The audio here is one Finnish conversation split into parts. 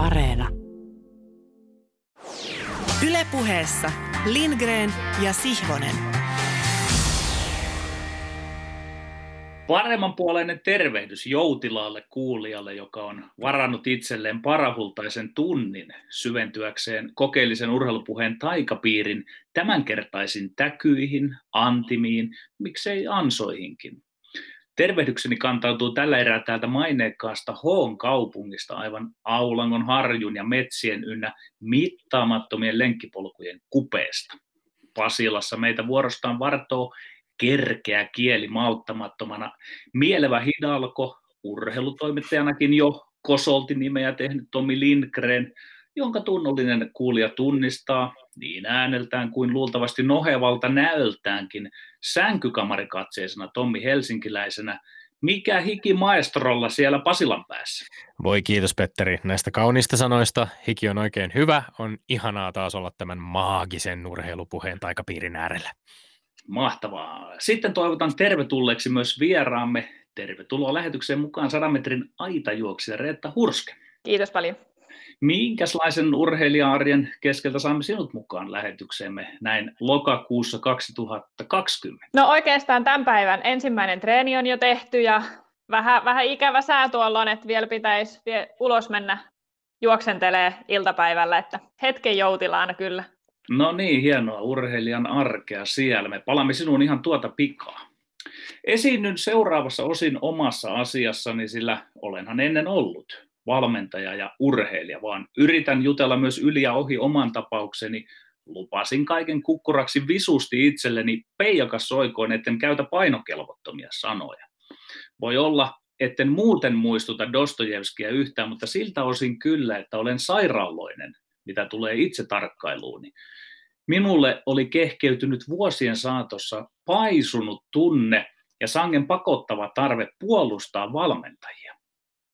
Areena. Ylepuheessa Lindgren ja Sihvonen. Paremman puoleinen tervehdys joutilaalle kuulijalle, joka on varannut itselleen parahultaisen tunnin syventyäkseen kokeellisen urheilupuheen taikapiirin tämänkertaisin täkyihin, antimiin, miksei ansoihinkin. Tervehdykseni kantautuu tällä erää täältä maineikkaasta Hoon kaupungista aivan Aulangon harjun ja metsien ynnä mittaamattomien lenkkipolkujen kupeesta. Pasilassa meitä vuorostaan vartoo kerkeä kieli malttamattomana, mielevä hidalko, urheilutoimittajanakin jo kosolti nimeä tehnyt Tomi Lindgren, jonka tunnollinen kuulija tunnistaa niin ääneltään kuin luultavasti nohevalta näöltäänkin sänkykamarikatseisena Tommi Helsinkiläisenä, mikä hiki maestrolla siellä Pasilan päässä? Voi kiitos Petteri näistä kauniista sanoista. Hiki on oikein hyvä. On ihanaa taas olla tämän maagisen urheilupuheen taikapiirin äärellä. Mahtavaa. Sitten toivotan tervetulleeksi myös vieraamme. Tervetuloa lähetykseen mukaan 100 metrin aitajuoksija Reetta Hurske. Kiitos paljon. Minkälaisen urheilija-arjen keskeltä saamme sinut mukaan lähetykseemme näin lokakuussa 2020? No oikeastaan tämän päivän ensimmäinen treeni on jo tehty ja vähän, vähän ikävä sää tuolla on, että vielä pitäisi vielä ulos mennä juoksentelee iltapäivällä, että hetken joutilaana kyllä. No niin, hienoa urheilijan arkea siellä. Me palaamme sinuun ihan tuota pikaa. Esiinnyn seuraavassa osin omassa asiassani, sillä olenhan ennen ollut valmentaja ja urheilija, vaan yritän jutella myös yli ja ohi oman tapaukseni. Lupasin kaiken kukkuraksi visusti itselleni peijakas soikoon, etten käytä painokelvottomia sanoja. Voi olla, etten muuten muistuta Dostojevskia yhtään, mutta siltä osin kyllä, että olen sairaaloinen, mitä tulee itse tarkkailuuni. Minulle oli kehkeytynyt vuosien saatossa paisunut tunne ja sangen pakottava tarve puolustaa valmentajia.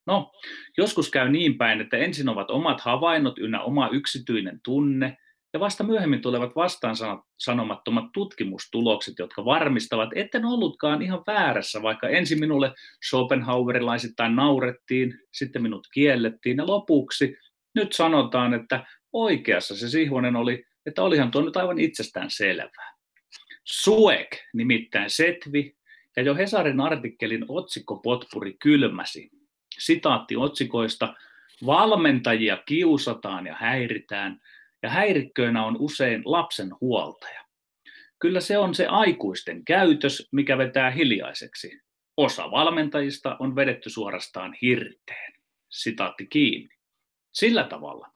No, joskus käy niin päin, että ensin ovat omat havainnot ynnä oma yksityinen tunne, ja vasta myöhemmin tulevat vastaan sanomattomat tutkimustulokset, jotka varmistavat, etten ollutkaan ihan väärässä, vaikka ensin minulle Schopenhauerilaisittain naurettiin, sitten minut kiellettiin, ja lopuksi nyt sanotaan, että oikeassa se Sihvonen oli, että olihan tuo nyt aivan itsestään selvää. Suek, nimittäin setvi, ja jo Hesarin artikkelin otsikkopotpuri kylmäsi sitaatti otsikoista, valmentajia kiusataan ja häiritään, ja häirikköönä on usein lapsen huoltaja. Kyllä se on se aikuisten käytös, mikä vetää hiljaiseksi. Osa valmentajista on vedetty suorastaan hirteen. Sitaatti kiinni. Sillä tavalla,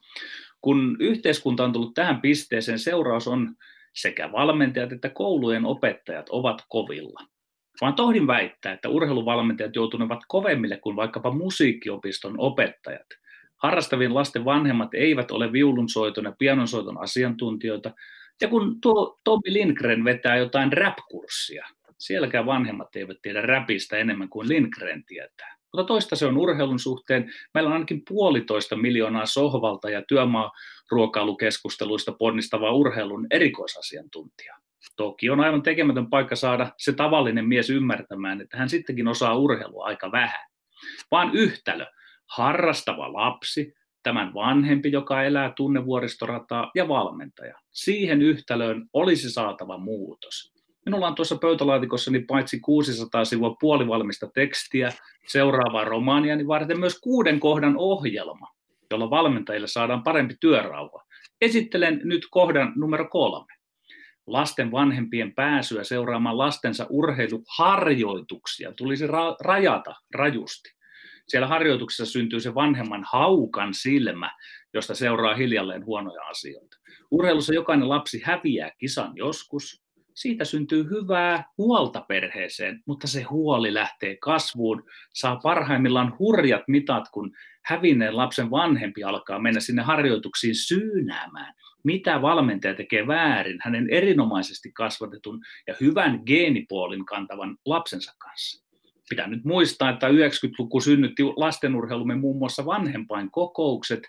kun yhteiskunta on tullut tähän pisteeseen, seuraus on sekä valmentajat että koulujen opettajat ovat kovilla vaan tohdin väittää, että urheiluvalmentajat joutunevat kovemmille kuin vaikkapa musiikkiopiston opettajat. Harrastavien lasten vanhemmat eivät ole viulunsoiton ja pianonsoiton asiantuntijoita, ja kun tuo Tommi Lindgren vetää jotain rap-kurssia, sielläkään vanhemmat eivät tiedä räpistä enemmän kuin Lindgren tietää. Mutta toista se on urheilun suhteen. Meillä on ainakin puolitoista miljoonaa sohvalta ja työmaaruokailukeskusteluista ponnistavaa urheilun erikoisasiantuntijaa. Toki on aivan tekemätön paikka saada se tavallinen mies ymmärtämään, että hän sittenkin osaa urheilua aika vähän. Vaan yhtälö, harrastava lapsi, tämän vanhempi, joka elää tunnevuoristorataa ja valmentaja. Siihen yhtälöön olisi saatava muutos. Minulla on tuossa pöytälaatikossani paitsi 600 sivua puolivalmista tekstiä seuraavaa romaaniani varten myös kuuden kohdan ohjelma, jolla valmentajille saadaan parempi työrauha. Esittelen nyt kohdan numero kolme lasten vanhempien pääsyä seuraamaan lastensa urheiluharjoituksia tulisi ra- rajata rajusti. Siellä harjoituksessa syntyy se vanhemman haukan silmä, josta seuraa hiljalleen huonoja asioita. Urheilussa jokainen lapsi häviää kisan joskus, siitä syntyy hyvää huolta perheeseen, mutta se huoli lähtee kasvuun, saa parhaimmillaan hurjat mitat, kun hävinneen lapsen vanhempi alkaa mennä sinne harjoituksiin syynäämään, mitä valmentaja tekee väärin hänen erinomaisesti kasvatetun ja hyvän geenipuolin kantavan lapsensa kanssa. Pitää nyt muistaa, että 90-luku synnytti lastenurheilumme muun muassa vanhempain kokoukset,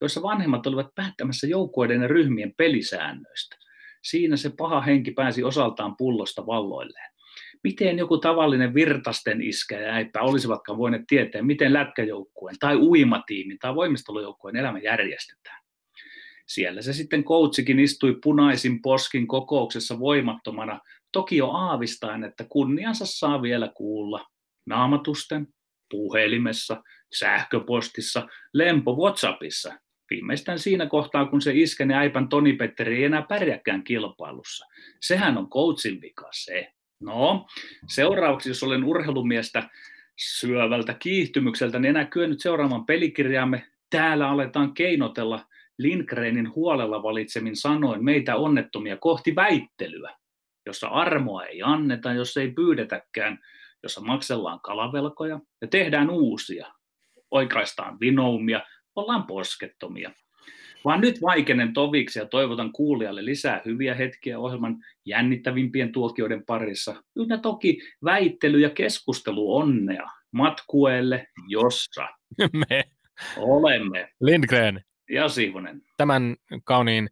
joissa vanhemmat olivat päättämässä joukkueiden ja ryhmien pelisäännöistä. Siinä se paha henki pääsi osaltaan pullosta valloilleen. miten joku tavallinen virtasten iskä ja äipä olisivatkaan voineet tietää, miten lätkäjoukkueen tai uimatiimin tai voimistelujoukkueen elämä järjestetään. Siellä se sitten coachikin istui punaisin poskin kokouksessa voimattomana, toki jo aavistaen, että kunniansa saa vielä kuulla naamatusten, puhelimessa, sähköpostissa, lempo WhatsAppissa, viimeistään siinä kohtaa, kun se iskeni äipän Toni Petteri ei enää pärjäkään kilpailussa. Sehän on coachin vika se. No, seuraavaksi, jos olen urheilumiestä syövältä kiihtymykseltä, niin enää kyennyt seuraamaan pelikirjaamme. Täällä aletaan keinotella Lindgrenin huolella valitsemin sanoin meitä onnettomia kohti väittelyä, jossa armoa ei anneta, jos ei pyydetäkään, jossa maksellaan kalavelkoja ja tehdään uusia, oikaistaan vinoumia, ollaan poskettomia. Vaan nyt vaikenen toviksi ja toivotan kuulijalle lisää hyviä hetkiä ohjelman jännittävimpien tuokioiden parissa. Ynnä toki väittely- ja keskustelu onnea matkueelle, jossa Me olemme. Lindgren Ja Siivonen. Tämän kauniin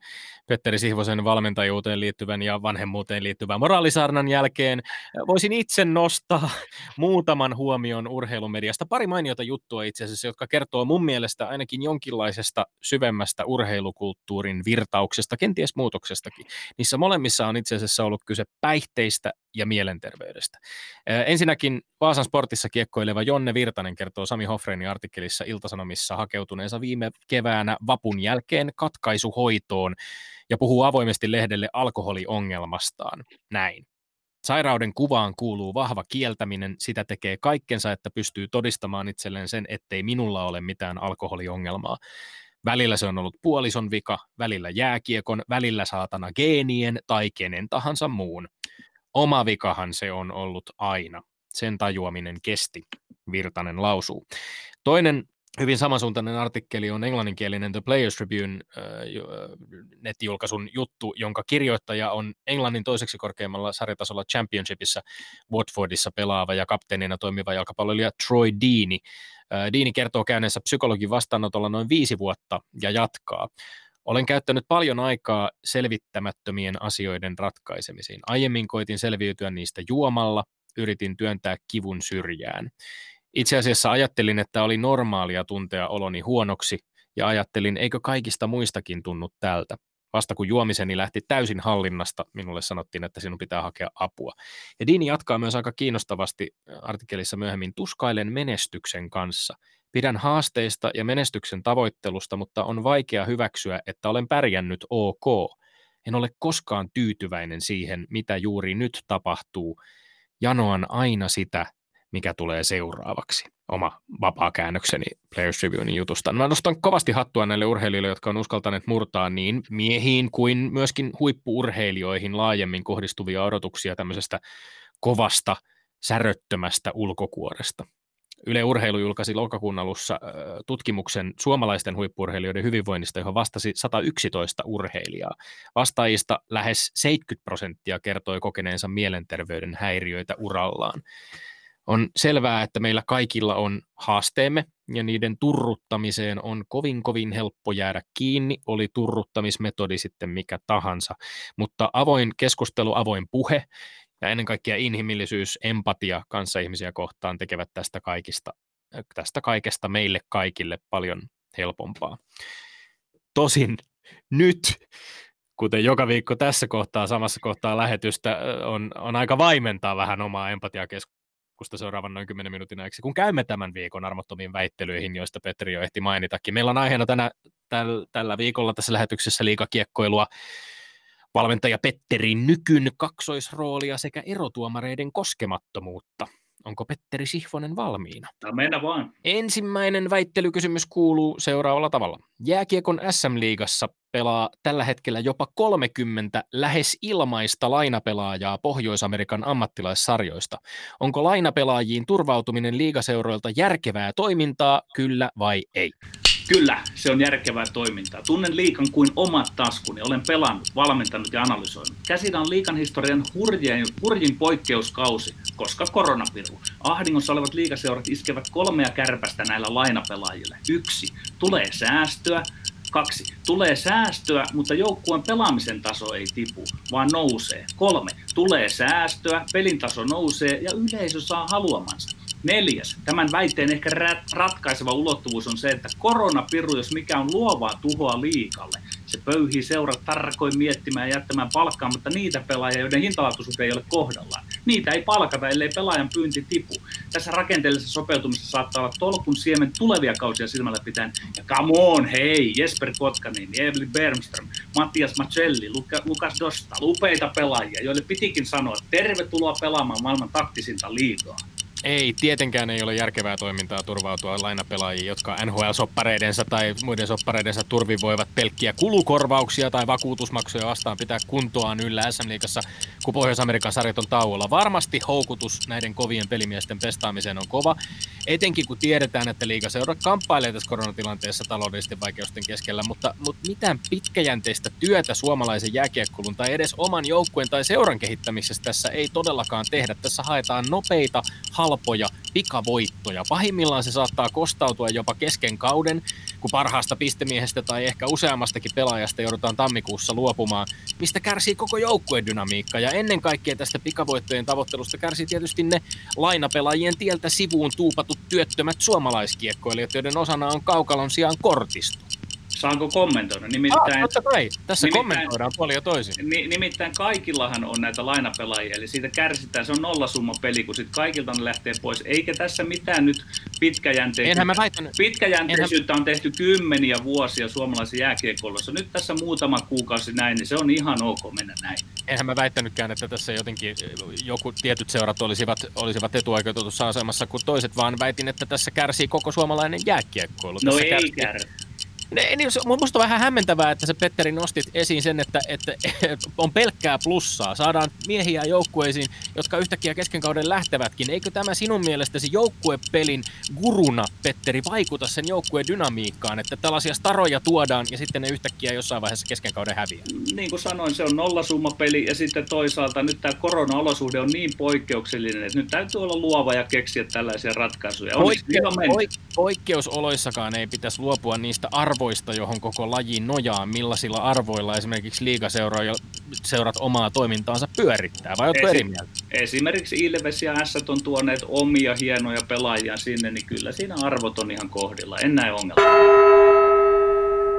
Petteri Sihvosen valmentajuuteen liittyvän ja vanhemmuuteen liittyvän moraalisaarnan jälkeen voisin itse nostaa muutaman huomion urheilumediasta. Pari mainiota juttua itse asiassa, jotka kertoo mun mielestä ainakin jonkinlaisesta syvemmästä urheilukulttuurin virtauksesta, kenties muutoksestakin. Niissä molemmissa on itse asiassa ollut kyse päihteistä ja mielenterveydestä. Ö, Ensinnäkin Vaasan sportissa kiekkoileva Jonne Virtanen kertoo Sami Hofreinin artikkelissa Iltasanomissa hakeutuneensa viime keväänä vapun jälkeen katkaisuhoitoon ja puhuu avoimesti lehdelle alkoholiongelmastaan. Näin. Sairauden kuvaan kuuluu vahva kieltäminen, sitä tekee kaikkensa, että pystyy todistamaan itselleen sen, ettei minulla ole mitään alkoholiongelmaa. Välillä se on ollut puolison vika, välillä jääkiekon, välillä saatana geenien tai kenen tahansa muun. Oma vikahan se on ollut aina. Sen tajuaminen kesti, Virtanen lausuu. Toinen hyvin samansuuntainen artikkeli on englanninkielinen The Players Tribune äh, ju- nettijulkaisun juttu, jonka kirjoittaja on Englannin toiseksi korkeimmalla sarjatasolla Championshipissa Watfordissa pelaava ja kapteenina toimiva jalkapalloilija Troy Deeney. Äh, Deeney kertoo käyneensä psykologin vastaanotolla noin viisi vuotta ja jatkaa. Olen käyttänyt paljon aikaa selvittämättömien asioiden ratkaisemisiin. Aiemmin koitin selviytyä niistä juomalla, yritin työntää kivun syrjään. Itse asiassa ajattelin, että oli normaalia tuntea oloni huonoksi, ja ajattelin, eikö kaikista muistakin tunnu tältä. Vasta kun juomiseni lähti täysin hallinnasta, minulle sanottiin, että sinun pitää hakea apua. Ja Dini jatkaa myös aika kiinnostavasti artikkelissa myöhemmin, tuskailen menestyksen kanssa. Pidän haasteista ja menestyksen tavoittelusta, mutta on vaikea hyväksyä, että olen pärjännyt ok. En ole koskaan tyytyväinen siihen, mitä juuri nyt tapahtuu. Janoan aina sitä, mikä tulee seuraavaksi. Oma vapaa käännökseni Players Tribunein jutusta. Mä nostan kovasti hattua näille urheilijoille, jotka on uskaltaneet murtaa niin miehiin kuin myöskin huippuurheilijoihin laajemmin kohdistuvia odotuksia tämmöisestä kovasta, säröttömästä ulkokuoresta. Yle Urheilu julkaisi lokakuun alussa tutkimuksen suomalaisten huippurheilijoiden hyvinvoinnista, johon vastasi 111 urheilijaa. Vastaajista lähes 70 prosenttia kertoi kokeneensa mielenterveyden häiriöitä urallaan. On selvää, että meillä kaikilla on haasteemme ja niiden turruttamiseen on kovin kovin helppo jäädä kiinni, oli turruttamismetodi sitten mikä tahansa. Mutta avoin keskustelu, avoin puhe ja ennen kaikkea inhimillisyys, empatia kanssaihmisiä kohtaan tekevät tästä, kaikista, tästä kaikesta meille kaikille paljon helpompaa. Tosin nyt kuten joka viikko tässä kohtaa, samassa kohtaa lähetystä, on, on aika vaimentaa vähän omaa empatiakeskusta seuraavan noin 10 minuutin ajaksi, kun käymme tämän viikon armottomiin väittelyihin, joista Petri jo ehti mainitakin. Meillä on aiheena tänä, täl, tällä viikolla tässä lähetyksessä liikakiekkoilua valmentaja Petteri Nykyn kaksoisroolia sekä erotuomareiden koskemattomuutta. Onko Petteri Sihvonen valmiina? No mennä vaan. Ensimmäinen väittelykysymys kuuluu seuraavalla tavalla. Jääkiekon SM-liigassa pelaa tällä hetkellä jopa 30 lähes ilmaista lainapelaajaa Pohjois-Amerikan ammattilaissarjoista. Onko lainapelaajiin turvautuminen liigaseuroilta järkevää toimintaa, kyllä vai ei? Kyllä, se on järkevää toimintaa. Tunnen liikan kuin omat taskuni. Olen pelannut, valmentanut ja analysoinut. Käsillä on liikan historian hurjin, hurjin poikkeuskausi, koska koronapiru. Ahdingossa olevat liikaseurat iskevät kolmea kärpästä näillä lainapelaajille. Yksi, tulee säästöä. Kaksi. Tulee säästöä, mutta joukkueen pelaamisen taso ei tipu, vaan nousee. Kolme. Tulee säästöä, pelin taso nousee ja yleisö saa haluamansa. Neljäs, tämän väitteen ehkä ratkaiseva ulottuvuus on se, että koronapiru, jos mikä on luovaa tuhoa liikalle. Se pöyhii seurat tarkoin miettimään ja jättämään palkkaamatta niitä pelaajia, joiden hintalaatuisuus ei ole kohdallaan. Niitä ei palkata, ellei pelaajan pyynti tipu. Tässä rakenteellisessa sopeutumisessa saattaa olla tolkun siemen tulevia kausia silmällä pitäen. Ja come on, hei, Jesper Kotkanin, Evli Bermström, Mattias Macelli, Lukas Dosta, upeita pelaajia, joille pitikin sanoa, tervetuloa pelaamaan maailman taktisinta liigaa. Ei, tietenkään ei ole järkevää toimintaa turvautua lainapelaajiin, jotka NHL-soppareidensa tai muiden soppareidensa turvi voivat pelkkiä kulukorvauksia tai vakuutusmaksuja vastaan pitää kuntoaan yllä SM-liigassa, kun Pohjois-Amerikan sarjat on tauolla. Varmasti houkutus näiden kovien pelimiesten pestaamiseen on kova, etenkin kun tiedetään, että liigaseura kamppailee tässä koronatilanteessa taloudellisten vaikeusten keskellä, mutta, mutta mitään pitkäjänteistä työtä suomalaisen jääkiekkulun tai edes oman joukkueen tai seuran kehittämisessä tässä ei todellakaan tehdä. Tässä haetaan nopeita, halpoja pikavoittoja. Pahimmillaan se saattaa kostautua jopa kesken kauden, kun parhaasta pistemiehestä tai ehkä useammastakin pelaajasta joudutaan tammikuussa luopumaan, mistä kärsii koko joukkueen dynamiikka. Ja ennen kaikkea tästä pikavoittojen tavoittelusta kärsii tietysti ne lainapelaajien tieltä sivuun tuupatut työttömät suomalaiskiekkoilijat, joiden osana on kaukalon sijaan kortistu. Saanko kommentoida? Nimittäin, ah, totta kai. Tässä nimittäin, kommentoidaan puoli ja toisin. Ni, nimittäin kaikillahan on näitä lainapelaajia, eli siitä kärsitään. Se on nollasumma peli, kun sitten kaikilta ne lähtee pois. Eikä tässä mitään nyt pitkäjänteisyyttä. Mä väitän, pitkäjänteisyyttä on tehty kymmeniä vuosia suomalaisen jääkiekolossa. Nyt tässä muutama kuukausi näin, niin se on ihan ok mennä näin. Enhän mä väittänytkään, että tässä jotenkin joku tietyt seurat olisivat, olisivat etuoikeutetussa asemassa kuin toiset, vaan väitin, että tässä kärsii koko suomalainen jääkiekkoilu. No tässä ei kärsii, kärsi. Ne, niin, musta on vähän hämmentävää, että se Petteri nostit esiin sen, että, että on pelkkää plussaa. Saadaan miehiä joukkueisiin, jotka yhtäkkiä kesken kauden lähtevätkin. Eikö tämä sinun mielestäsi joukkuepelin guruna, Petteri, vaikuta sen joukkueen dynamiikkaan, että tällaisia staroja tuodaan ja sitten ne yhtäkkiä jossain vaiheessa kesken kauden häviää? Niin kuin sanoin, se on nollasummapeli ja sitten toisaalta nyt tämä korona-olosuhde on niin poikkeuksellinen, että nyt täytyy olla luova ja keksiä tällaisia ratkaisuja. Poikke- poik- poikkeusoloissakaan ei pitäisi luopua niistä arvoista arvoista, johon koko laji nojaa, millaisilla arvoilla esimerkiksi liigaseurat omaa toimintaansa pyörittää, vai oletko eri mieltä? Esimerkiksi Ilves ja S on tuoneet omia hienoja pelaajia sinne, niin kyllä siinä arvot on ihan kohdilla, en näe ongelmaa.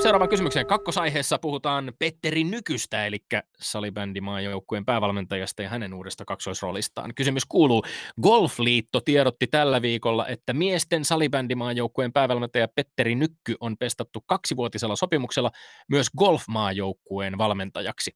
Seuraava kysymykseen. Kakkosaiheessa puhutaan Petteri Nykystä, eli salibändimaajoukkueen päävalmentajasta ja hänen uudesta kaksoisroolistaan. Kysymys kuuluu, Golfliitto tiedotti tällä viikolla, että miesten salibändimaajoukkueen päävalmentaja Petteri Nykky on pestattu kaksivuotisella sopimuksella myös golfmaajoukkueen valmentajaksi.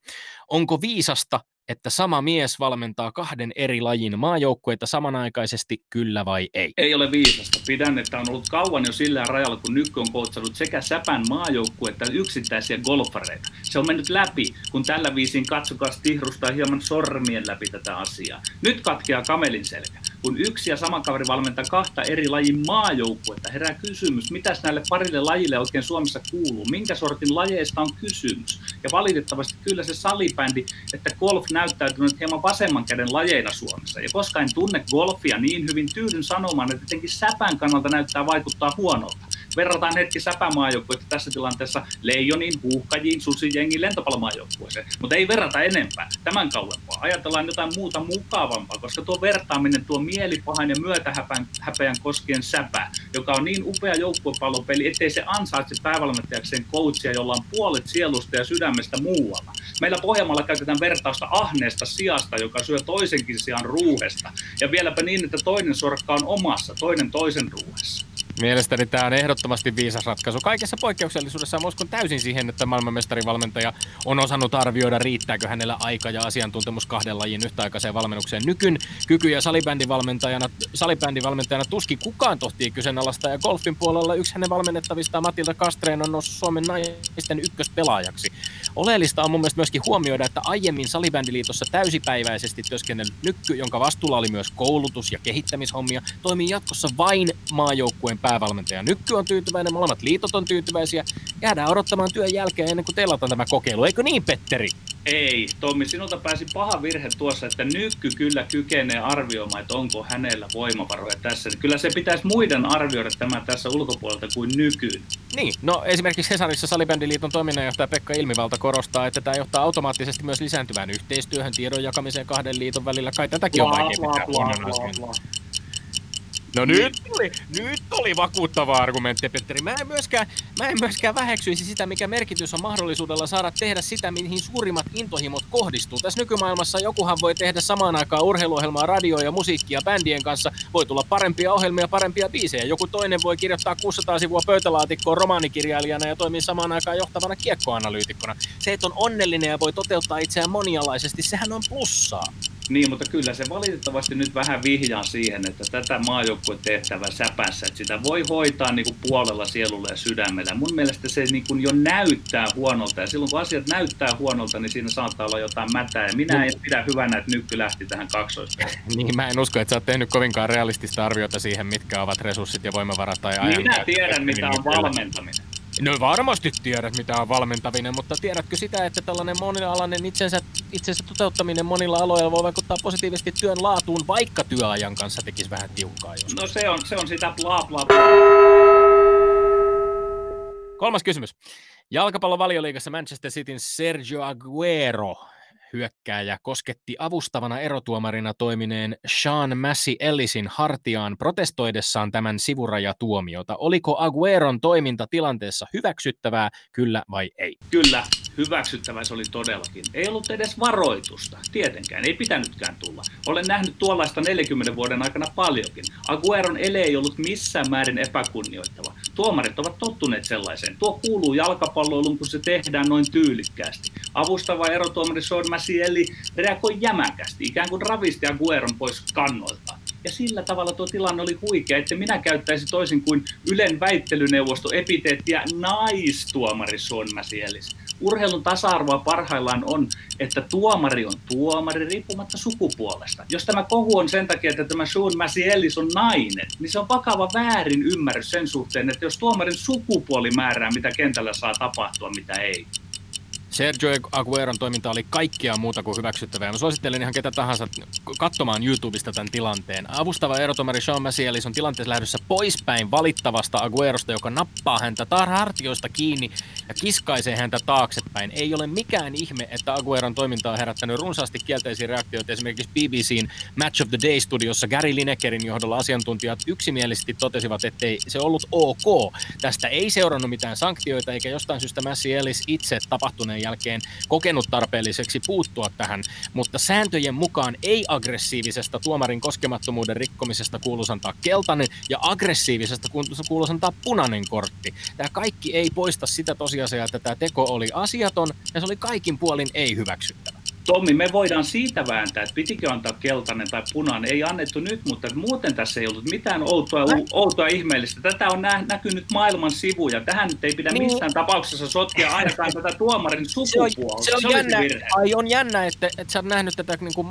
Onko viisasta että sama mies valmentaa kahden eri lajin maajoukkueita samanaikaisesti, kyllä vai ei? Ei ole viisasta. Pidän, että on ollut kauan jo sillä rajalla, kun Nykky on koutsannut sekä Säpän maajoukkuetta että yksittäisiä golfareita. Se on mennyt läpi, kun tällä viisin katsokaa tihrustaa hieman sormien läpi tätä asiaa. Nyt katkeaa kamelin selkä. Kun yksi ja sama kaveri valmentaa kahta eri lajin maajoukkuetta, herää kysymys, mitä näille parille lajille oikein Suomessa kuuluu? Minkä sortin lajeista on kysymys? Ja valitettavasti kyllä se salibändi, että golf näyttäytynyt hieman vasemman käden lajeina Suomessa. Ja koska en tunne golfia niin hyvin, tyydyn sanomaan, että jotenkin säpän kannalta näyttää vaikuttaa huonolta. Verrataan hetki säpämaajoukkuetta tässä tilanteessa leijoniin, huuhkajiin, susijengiin, lentopallomaajoukkueeseen, mutta ei verrata enempää tämän kauempaa. Ajatellaan jotain muuta mukavampaa, koska tuo vertaaminen tuo mielipahan ja myötähäpeän koskien säpää, joka on niin upea joukkuepallopeli, ettei se ansaitse päävalmentajakseen coachia, jolla on puolet sielusta ja sydämestä muualla. Meillä Pohjanmaalla käytetään vertausta ahneesta sijasta, joka syö toisenkin sijaan ruuhesta. Ja vieläpä niin, että toinen sorkka on omassa, toinen toisen ruuhessa. Mielestäni tämä on ehdottomasti viisas ratkaisu. Kaikessa poikkeuksellisuudessa uskon täysin siihen, että maailmanmestarivalmentaja on osannut arvioida, riittääkö hänellä aika ja asiantuntemus kahden lajin yhtäaikaiseen valmennukseen. Nykyn kyky ja salibändivalmentajana, salibändivalmentajana tuskin kukaan tohtii kyseenalaista ja golfin puolella yksi hänen valmennettavista Matilda Kastreen on noussut Suomen naisten ykköspelaajaksi. Oleellista on mun mielestä myöskin huomioida, että aiemmin Salibändiliitossa täysipäiväisesti työskennellyt Nykky, jonka vastuulla oli myös koulutus- ja kehittämishommia, toimii jatkossa vain maajoukkueen päävalmentaja. Nykky on tyytyväinen, molemmat liitot on tyytyväisiä. Jäädään odottamaan työn jälkeen ennen kuin teilataan tämä kokeilu. Eikö niin, Petteri? Ei, Tommi, sinulta pääsi paha virhe tuossa, että nykky kyllä kykenee arvioimaan, että onko hänellä voimavaroja tässä. Kyllä se pitäisi muiden arvioida tämä tässä ulkopuolelta kuin nykyyn. Niin, no esimerkiksi Hesarissa Salibändiliiton toiminnanjohtaja Pekka Ilmivalta korostaa, että tämä johtaa automaattisesti myös lisääntyvään yhteistyöhön, tiedon jakamiseen kahden liiton välillä. Kai tätäkin on vaikea pitää No nyt oli, nyt oli vakuuttava argumentti, Petteri. Mä en, myöskään, mä en myöskään väheksyisi sitä, mikä merkitys on mahdollisuudella saada tehdä sitä, mihin suurimmat intohimot kohdistuu. Tässä nykymaailmassa jokuhan voi tehdä samaan aikaan urheiluohjelmaa, radio ja musiikkia bändien kanssa. Voi tulla parempia ohjelmia, parempia biisejä. Joku toinen voi kirjoittaa 600 sivua pöytälaatikkoon romaanikirjailijana ja toimia samaan aikaan johtavana kiekkoanalyytikkona. Se, että on onnellinen ja voi toteuttaa itseään monialaisesti, sehän on plussaa. Niin, mutta kyllä se valitettavasti nyt vähän vihjaa siihen, että tätä maajoukkueen tehtävä säpässä, että sitä voi hoitaa niin kuin puolella sielulla ja sydämellä. Mun mielestä se niin kuin jo näyttää huonolta, ja silloin kun asiat näyttää huonolta, niin siinä saattaa olla jotain mätää, ja minä en pidä hyvänä, että Nykky lähti tähän kaksoispeliin. niin, mä en usko, että sä oot tehnyt kovinkaan realistista arviota siihen, mitkä ovat resurssit ja voimavarat tai ajan. Minä tiedän, mitä on valmentaminen. No varmasti tiedät, mitä on valmentavinen, mutta tiedätkö sitä, että tällainen monialainen itsensä, itsensä toteuttaminen monilla aloilla voi vaikuttaa positiivisesti työn laatuun, vaikka työajan kanssa tekisi vähän tiukkaa joskus? No se on, se on sitä bla bla bla. Kolmas kysymys. Jalkapallon valioliigassa Manchester Cityn Sergio Aguero hyökkääjä kosketti avustavana erotuomarina toimineen Sean Massey Ellisin hartiaan protestoidessaan tämän sivurajatuomiota. Oliko Agueron toiminta tilanteessa hyväksyttävää, kyllä vai ei? Kyllä, hyväksyttävä se oli todellakin. Ei ollut edes varoitusta, tietenkään, ei pitänytkään tulla. Olen nähnyt tuollaista 40 vuoden aikana paljonkin. Agueron ele ei ollut missään määrin epäkunnioittava. Tuomarit ovat tottuneet sellaiseen. Tuo kuuluu jalkapalloiluun, kun se tehdään noin tyylikkäästi. Avustava erotuomari Sean Massielli reagoi jämäkästi, ikään kuin ravisti Agueron pois kannoilta. Ja sillä tavalla tuo tilanne oli huikea, että minä käyttäisin toisin kuin Ylen väittelyneuvosto epiteettiä naistuomari Sean Massielis. Urheilun tasa-arvoa parhaillaan on, että tuomari on tuomari riippumatta sukupuolesta. Jos tämä kohu on sen takia, että tämä Sean Massielis on nainen, niin se on vakava väärin ymmärrys sen suhteen, että jos tuomarin sukupuoli määrää, mitä kentällä saa tapahtua, mitä ei. Sergio Agueron toiminta oli kaikkea muuta kuin hyväksyttävää. Mä suosittelen ihan ketä tahansa katsomaan YouTubesta tämän tilanteen. Avustava erotomari Sean Massielis on tilanteessa lähdössä poispäin valittavasta Aguerosta, joka nappaa häntä hartioista kiinni ja kiskaisee häntä taaksepäin. Ei ole mikään ihme, että Agueron toiminta on herättänyt runsaasti kielteisiä reaktioita. Esimerkiksi BBCn Match of the Day-studiossa Gary Linekerin johdolla asiantuntijat yksimielisesti totesivat, ettei se ollut ok. Tästä ei seurannut mitään sanktioita, eikä jostain syystä Massielis itse tapahtuneen jälkeen kokenut tarpeelliseksi puuttua tähän, mutta sääntöjen mukaan ei-aggressiivisesta tuomarin koskemattomuuden rikkomisesta kuuluisi antaa keltainen ja aggressiivisesta kuuluisi antaa punainen kortti. Tämä kaikki ei poista sitä tosiasiaa, että tämä teko oli asiaton ja se oli kaikin puolin ei hyväksyttävä. Tommi, me voidaan siitä vääntää, että pitikö antaa keltainen tai punainen. Ei annettu nyt, mutta muuten tässä ei ollut mitään outoa, outoa ihmeellistä. Tätä on nä- näkynyt maailman sivuja. Tähän nyt ei pidä niin. missään tapauksessa sotkea ainakaan tätä tuomarin sukupuolta. Se on, se on, se jännä, ai on jännä, että, että sä oot nähnyt tätä niin kuin,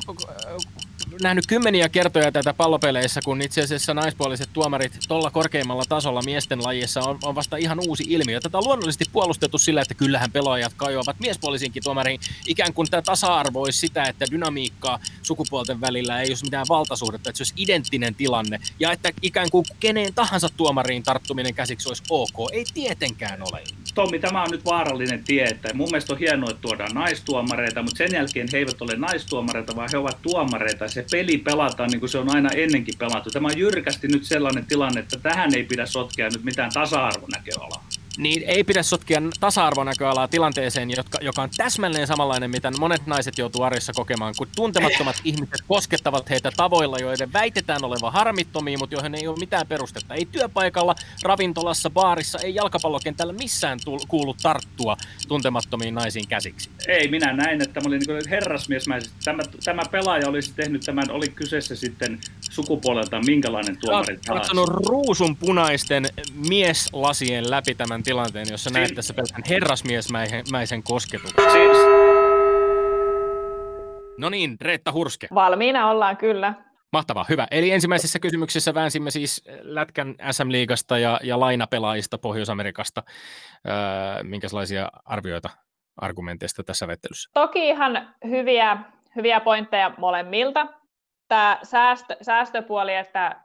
nähnyt kymmeniä kertoja tätä pallopeleissä, kun itse asiassa naispuoliset tuomarit tuolla korkeimmalla tasolla miesten lajissa on, on vasta ihan uusi ilmiö. Tätä on luonnollisesti puolustettu sillä, että kyllähän pelaajat kajoavat miespuolisiinkin tuomariin. Ikään kuin tämä tasa-arvo olisi sitä, että dynamiikkaa sukupuolten välillä ei olisi mitään valtasuhdetta, että se olisi identtinen tilanne. Ja että ikään kuin keneen tahansa tuomariin tarttuminen käsiksi olisi ok. Ei tietenkään ole. Tommi, tämä on nyt vaarallinen tie, että mun mielestä on hienoa, että tuodaan naistuomareita, mutta sen jälkeen he eivät ole naistuomareita, vaan he ovat tuomareita. Se peli pelataan niin kuin se on aina ennenkin pelattu. Tämä on jyrkästi nyt sellainen tilanne, että tähän ei pidä sotkea nyt mitään tasa-arvonäköalaa niin ei pidä sotkea tasa-arvonäköalaa tilanteeseen, jotka, joka on täsmälleen samanlainen, mitä monet naiset joutuu arjessa kokemaan, kun tuntemattomat ihmiset koskettavat heitä tavoilla, joiden väitetään olevan harmittomia, mutta joihin ei ole mitään perustetta. Ei työpaikalla, ravintolassa, baarissa, ei jalkapallokentällä missään tull- kuulu tarttua tuntemattomiin naisiin käsiksi. Ei, minä näin, että tämä oli niin herrasmiesmäisesti. Tämä, tämä pelaaja olisi tehnyt tämän, oli kyseessä sitten sukupuolelta minkälainen tuomari tahansa. ruusun punaisten mieslasien läpi tämän tilanteen, jossa näet tässä pelkän herrasmiesmäisen kosketuksen. Siis... No niin, Reetta Hurske. Valmiina ollaan kyllä. Mahtavaa, hyvä. Eli ensimmäisessä kysymyksessä väänsimme siis Lätkän SM-liigasta ja, ja lainapelaajista Pohjois-Amerikasta. Öö, minkälaisia arvioita argumenteista tässä vettelyssä? Toki ihan hyviä, hyviä pointteja molemmilta. Tämä säästö, säästöpuoli, että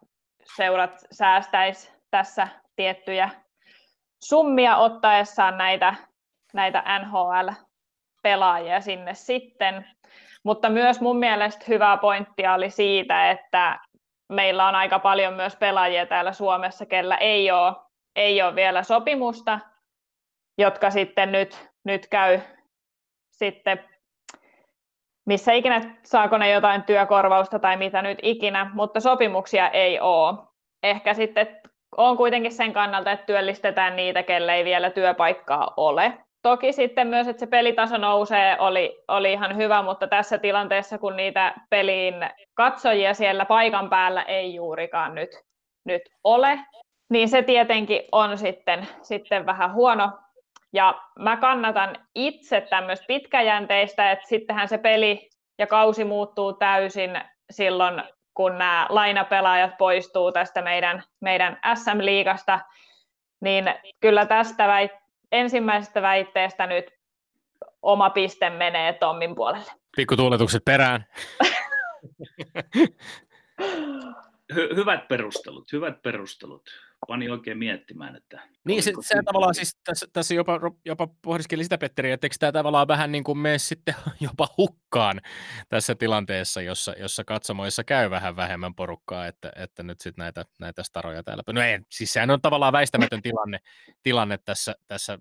seurat säästäisi tässä tiettyjä summia ottaessaan näitä, näitä NHL-pelaajia sinne sitten. Mutta myös mun mielestä hyvä pointti oli siitä, että meillä on aika paljon myös pelaajia täällä Suomessa, kellä ei ole, ei ole vielä sopimusta, jotka sitten nyt, nyt käy sitten missä ikinä saako ne jotain työkorvausta tai mitä nyt ikinä, mutta sopimuksia ei ole. Ehkä sitten on kuitenkin sen kannalta, että työllistetään niitä, kelle ei vielä työpaikkaa ole. Toki sitten myös, että se pelitaso nousee, oli, oli ihan hyvä, mutta tässä tilanteessa, kun niitä peliin katsojia siellä paikan päällä ei juurikaan nyt, nyt ole, niin se tietenkin on sitten, sitten vähän huono. Ja mä kannatan itse tämmöistä pitkäjänteistä, että sittenhän se peli ja kausi muuttuu täysin silloin, kun nämä lainapelaajat poistuu tästä meidän, meidän SM-liigasta, niin kyllä tästä väit- ensimmäisestä väitteestä nyt oma piste menee Tommin puolelle. Pikku tuuletukset perään. Hy- hyvät perustelut, hyvät perustelut. Pani oikein miettimään, että... Niin, se, se tavallaan siis tässä, tässä jopa, jopa pohdiskeli sitä, Petteri, että eikö tämä tavallaan vähän niin kuin mene sitten jopa hukkaan tässä tilanteessa, jossa, jossa katsomoissa käy vähän vähemmän porukkaa, että, että nyt sitten näitä, näitä staroja täällä. No ei, siis sehän on tavallaan väistämätön tilanne, tilanne tässä, tässä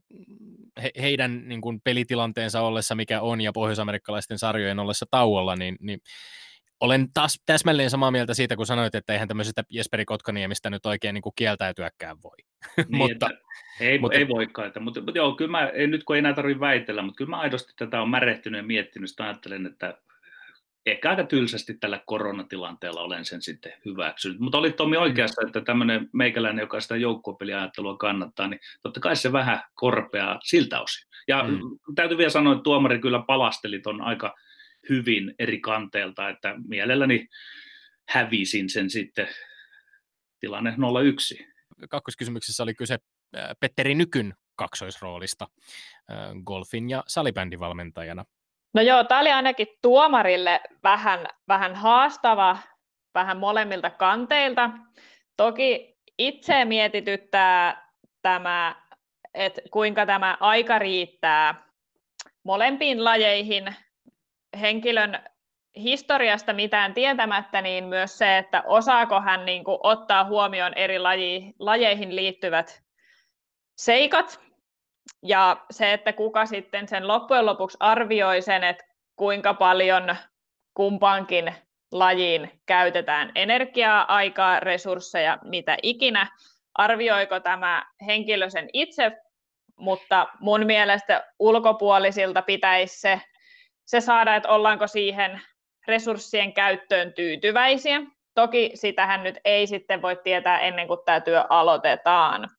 he, heidän niin kuin pelitilanteensa ollessa, mikä on, ja pohjoisamerikkalaisten sarjojen ollessa tauolla, niin, niin olen taas täsmälleen samaa mieltä siitä, kun sanoit, että eihän tämmöisestä Jesperi Kotkaniemistä nyt oikein niin kuin kieltäytyäkään voi. Niin, mutta, ei, mutta, ei voikaan, että, mutta, mutta joo, kyllä mä, ei, nyt kun ei enää tarvitse väitellä, mutta kyllä mä aidosti tätä on märehtynyt ja miettinyt, että ajattelen, että ehkä aika tylsästi tällä koronatilanteella olen sen sitten hyväksynyt. Mutta oli Tomi oikeassa, että tämmöinen meikäläinen, joka sitä joukkuepeliajattelua kannattaa, niin totta kai se vähän korpeaa siltä osin. Ja mm. täytyy vielä sanoa, että tuomari kyllä palasteli ton aika hyvin eri kanteelta, että mielelläni hävisin sen sitten tilanne 0-1. Kakkoskysymyksessä oli kyse äh, Petteri Nykyn kaksoisroolista äh, golfin ja salibändin valmentajana. No joo, tämä oli ainakin tuomarille vähän, vähän haastava, vähän molemmilta kanteilta. Toki itse mietityttää tämä, että kuinka tämä aika riittää molempiin lajeihin, henkilön historiasta mitään tietämättä, niin myös se, että osaako hän niin kuin ottaa huomioon eri laji, lajeihin liittyvät seikat, ja se, että kuka sitten sen loppujen lopuksi arvioi sen, että kuinka paljon kumpaankin lajiin käytetään energiaa, aikaa, resursseja, mitä ikinä, arvioiko tämä henkilö sen itse, mutta mun mielestä ulkopuolisilta pitäisi se se saada, että ollaanko siihen resurssien käyttöön tyytyväisiä. Toki sitähän nyt ei sitten voi tietää ennen kuin tämä työ aloitetaan.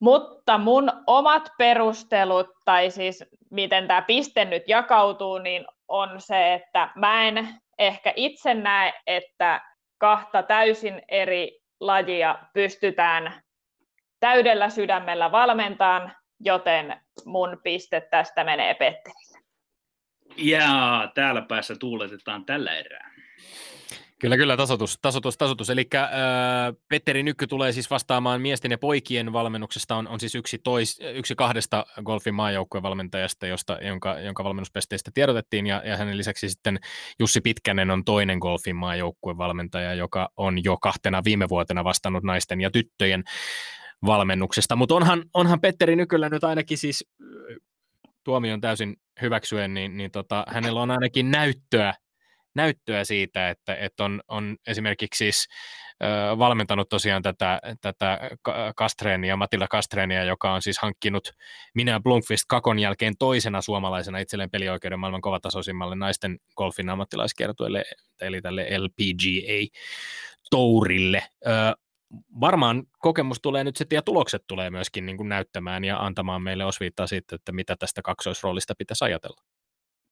Mutta mun omat perustelut, tai siis miten tämä piste nyt jakautuu, niin on se, että mä en ehkä itse näe, että kahta täysin eri lajia pystytään täydellä sydämellä valmentamaan, joten mun piste tästä menee Petterille. Ja täällä päässä tuuletetaan tällä erää. Kyllä, kyllä, tasotus, tasotus, tasotus. Eli äh, Petteri Nykky tulee siis vastaamaan miesten ja poikien valmennuksesta, on, on siis yksi, tois, yksi kahdesta golfin maajoukkueen valmentajasta, josta, jonka, jonka valmennuspesteistä tiedotettiin, ja, ja hänen lisäksi sitten Jussi Pitkänen on toinen golfin maajoukkueen valmentaja, joka on jo kahtena viime vuotena vastannut naisten ja tyttöjen valmennuksesta. Mutta onhan, onhan Petteri Nykyllä nyt ainakin siis tuomion täysin hyväksyen, niin, niin tota, hänellä on ainakin näyttöä, näyttöä siitä, että, että on, on esimerkiksi siis, ö, valmentanut tosiaan tätä, tätä Kastreenia, Matilla Kastreenia, joka on siis hankkinut minä Blomqvist kakon jälkeen toisena suomalaisena itselleen pelioikeuden maailman kovatasoisimmalle naisten golfin ammattilaiskiertueelle, eli tälle LPGA-tourille. Ö, varmaan kokemus tulee nyt sitten ja tulokset tulee myöskin niin kuin näyttämään ja antamaan meille osviittaa siitä, että mitä tästä kaksoisroolista pitäisi ajatella.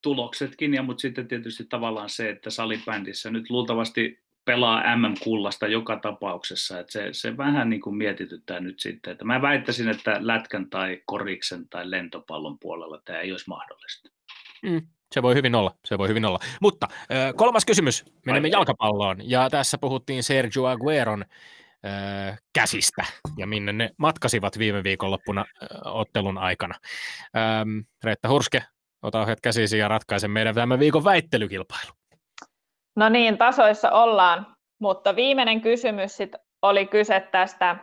Tuloksetkin, ja mutta sitten tietysti tavallaan se, että salibändissä nyt luultavasti pelaa MM-kullasta joka tapauksessa. Että se, se vähän niin kuin mietityttää nyt sitten. Että mä väittäisin, että lätkän tai koriksen tai lentopallon puolella tämä ei olisi mahdollista. Mm, se voi hyvin olla, se voi hyvin olla. Mutta kolmas kysymys, menemme jalkapalloon. Ja tässä puhuttiin Sergio Agueron käsistä ja minne ne matkasivat viime viikonloppuna ottelun aikana. Reetta Hurske, ota ohjat käsisi ja ratkaise meidän tämän viikon väittelykilpailu. No niin, tasoissa ollaan, mutta viimeinen kysymys sit oli kyse tästä,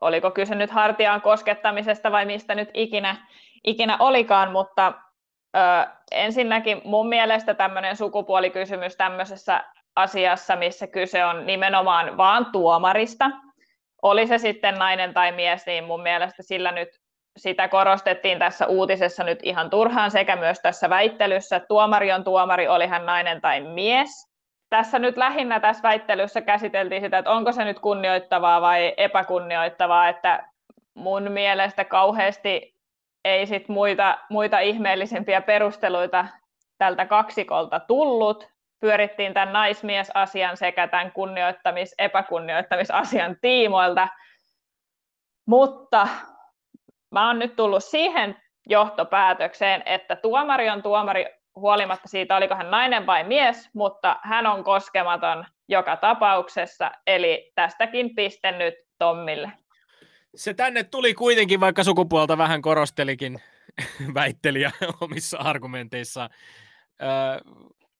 oliko kyse nyt hartiaan koskettamisesta vai mistä nyt ikinä, ikinä olikaan, mutta ö, ensinnäkin mun mielestä tämmöinen sukupuolikysymys tämmöisessä asiassa, missä kyse on nimenomaan vaan tuomarista, oli se sitten nainen tai mies, niin mun mielestä sillä nyt sitä korostettiin tässä uutisessa nyt ihan turhaan sekä myös tässä väittelyssä. Tuomari on tuomari, oli hän nainen tai mies tässä nyt lähinnä tässä väittelyssä käsiteltiin sitä, että onko se nyt kunnioittavaa vai epäkunnioittavaa, että mun mielestä kauheasti ei sit muita, muita ihmeellisempiä perusteluita tältä kaksikolta tullut. Pyörittiin tämän naismiesasian sekä tämän kunnioittamis- epäkunnioittamisasian tiimoilta. Mutta mä oon nyt tullut siihen johtopäätökseen, että tuomari on tuomari huolimatta siitä, oliko hän nainen vai mies, mutta hän on koskematon joka tapauksessa, eli tästäkin piste nyt Tommille. Se tänne tuli kuitenkin, vaikka sukupuolta vähän korostelikin väittelijä omissa argumenteissa.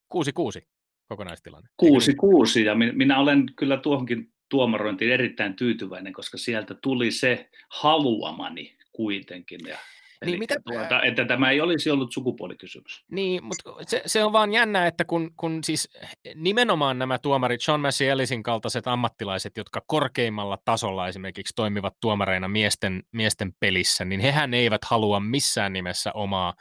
Kuusi kuusi kokonaistilanne. Kuusi kuusi ja minä olen kyllä tuohonkin tuomarointiin erittäin tyytyväinen, koska sieltä tuli se haluamani kuitenkin. Ja niin, mitä... tuota, että tämä ei olisi ollut sukupuolikysymys. Niin, mutta se, se on vaan jännä, että kun, kun siis nimenomaan nämä tuomarit, John Massey Ellisin kaltaiset ammattilaiset, jotka korkeimmalla tasolla esimerkiksi toimivat tuomareina miesten, miesten pelissä, niin hehän eivät halua missään nimessä omaa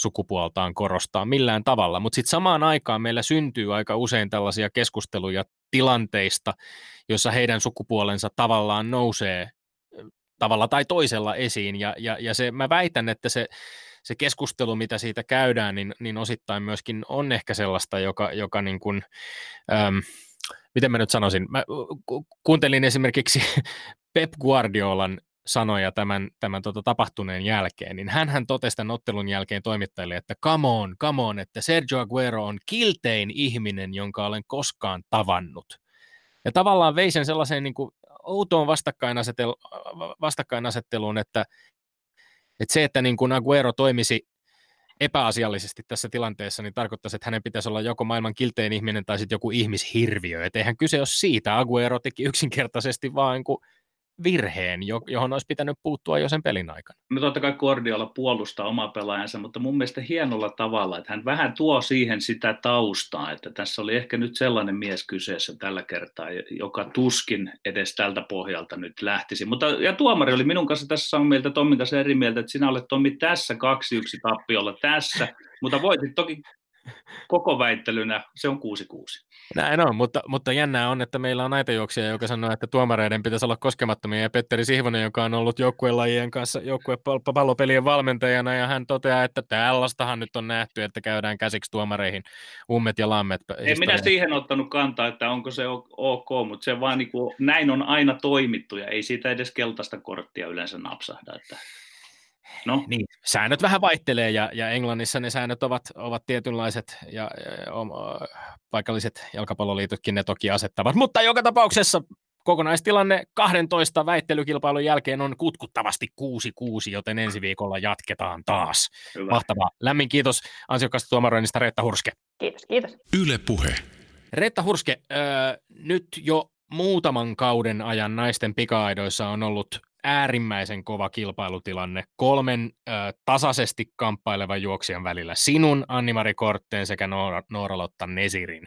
sukupuoltaan korostaa millään tavalla, mutta sitten samaan aikaan meillä syntyy aika usein tällaisia keskusteluja tilanteista, jossa heidän sukupuolensa tavallaan nousee tavalla tai toisella esiin, ja, ja, ja se, mä väitän, että se, se keskustelu, mitä siitä käydään, niin, niin osittain myöskin on ehkä sellaista, joka, joka niin kuin, äm, miten mä nyt sanoisin, mä kuuntelin esimerkiksi Pep Guardiolan sanoja tämän, tämän tota, tapahtuneen jälkeen, niin hän totesi tämän ottelun jälkeen toimittajille, että come on, come on, että Sergio Aguero on kiltein ihminen, jonka olen koskaan tavannut. Ja tavallaan vei sen sellaiseen niin kuin outoon vastakkainasetteluun, että, että se, että niin kuin Aguero toimisi epäasiallisesti tässä tilanteessa, niin tarkoittaisi, että hänen pitäisi olla joko maailman kiltein ihminen tai sitten joku ihmishirviö. Että eihän kyse ole siitä. Aguero teki yksinkertaisesti vaan niin virheen, johon olisi pitänyt puuttua jo sen pelin aikana. No totta kai Guardiola puolustaa omaa pelaajansa, mutta mun mielestä hienolla tavalla, että hän vähän tuo siihen sitä taustaa, että tässä oli ehkä nyt sellainen mies kyseessä tällä kertaa, joka tuskin edes tältä pohjalta nyt lähtisi. Mutta, ja tuomari oli minun kanssa tässä samaa mieltä, Tommin kanssa eri mieltä, että sinä olet Tommi tässä 2-1 tappiolla tässä, mutta voitit toki koko väittelynä, se on 6-6. Näin on, mutta, mutta jännää on, että meillä on näitä juoksia, joka sanoo, että tuomareiden pitäisi olla koskemattomia, ja Petteri Sihvonen, joka on ollut joukkuelajien kanssa joukkuepallopelien valmentajana, ja hän toteaa, että tällaistahan nyt on nähty, että käydään käsiksi tuomareihin ummet ja lammet. En minä siihen ottanut kantaa, että onko se ok, mutta se vaan niin kuin, näin on aina toimittu, ja ei siitä edes keltaista korttia yleensä napsahda. Että... No. Niin, säännöt vähän vaihtelee ja, ja Englannissa ne säännöt ovat, ovat tietynlaiset ja, ja, ja paikalliset jalkapalloliitotkin ne toki asettavat, mutta joka tapauksessa kokonaistilanne 12 väittelykilpailun jälkeen on kutkuttavasti 6-6, joten ensi viikolla jatketaan taas. Hyvä. Mahtavaa. Lämmin kiitos ansiokkaasta tuomaroinnista Reetta Hurske. Kiitos, kiitos. Yle Puhe. Reetta Hurske, äh, nyt jo muutaman kauden ajan naisten pika-aidoissa on ollut äärimmäisen kova kilpailutilanne kolmen ö, tasaisesti kamppailevan juoksijan välillä. Sinun, Anni-Mari Kortteen sekä Noora, Noora-Lotta Nesirin.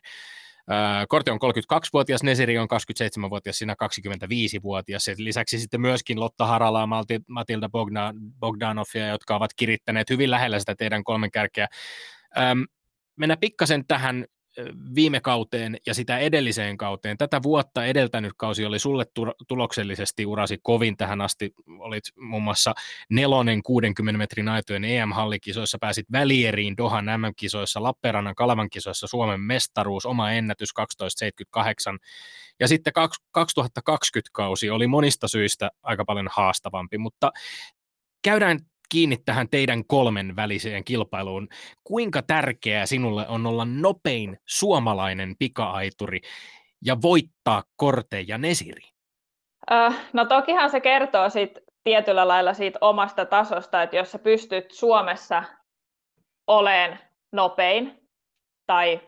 Ö, Korte on 32-vuotias, Nesiri on 27-vuotias, sinä 25-vuotias. Ja lisäksi sitten myöskin Lotta Harala, Matilda Bogdan, Bogdanovia, jotka ovat kirittäneet hyvin lähellä sitä teidän kolmen kärkeä. Ö, mennään pikkasen tähän viime kauteen ja sitä edelliseen kauteen. Tätä vuotta edeltänyt kausi oli sulle tuloksellisesti urasi kovin tähän asti. Olit muun muassa nelonen 60 metrin aitojen EM-hallikisoissa, pääsit välieriin Dohan MM-kisoissa, Lappeenrannan Kalavan kisoissa Suomen mestaruus, oma ennätys 12.78. Ja sitten 2020-kausi oli monista syistä aika paljon haastavampi, mutta käydään kiinni tähän teidän kolmen väliseen kilpailuun. Kuinka tärkeää sinulle on olla nopein suomalainen pikaaituri ja voittaa Korte ja Nesiri? Uh, no tokihan se kertoo sit tietyllä lailla siitä omasta tasosta, että jos sä pystyt Suomessa oleen nopein, tai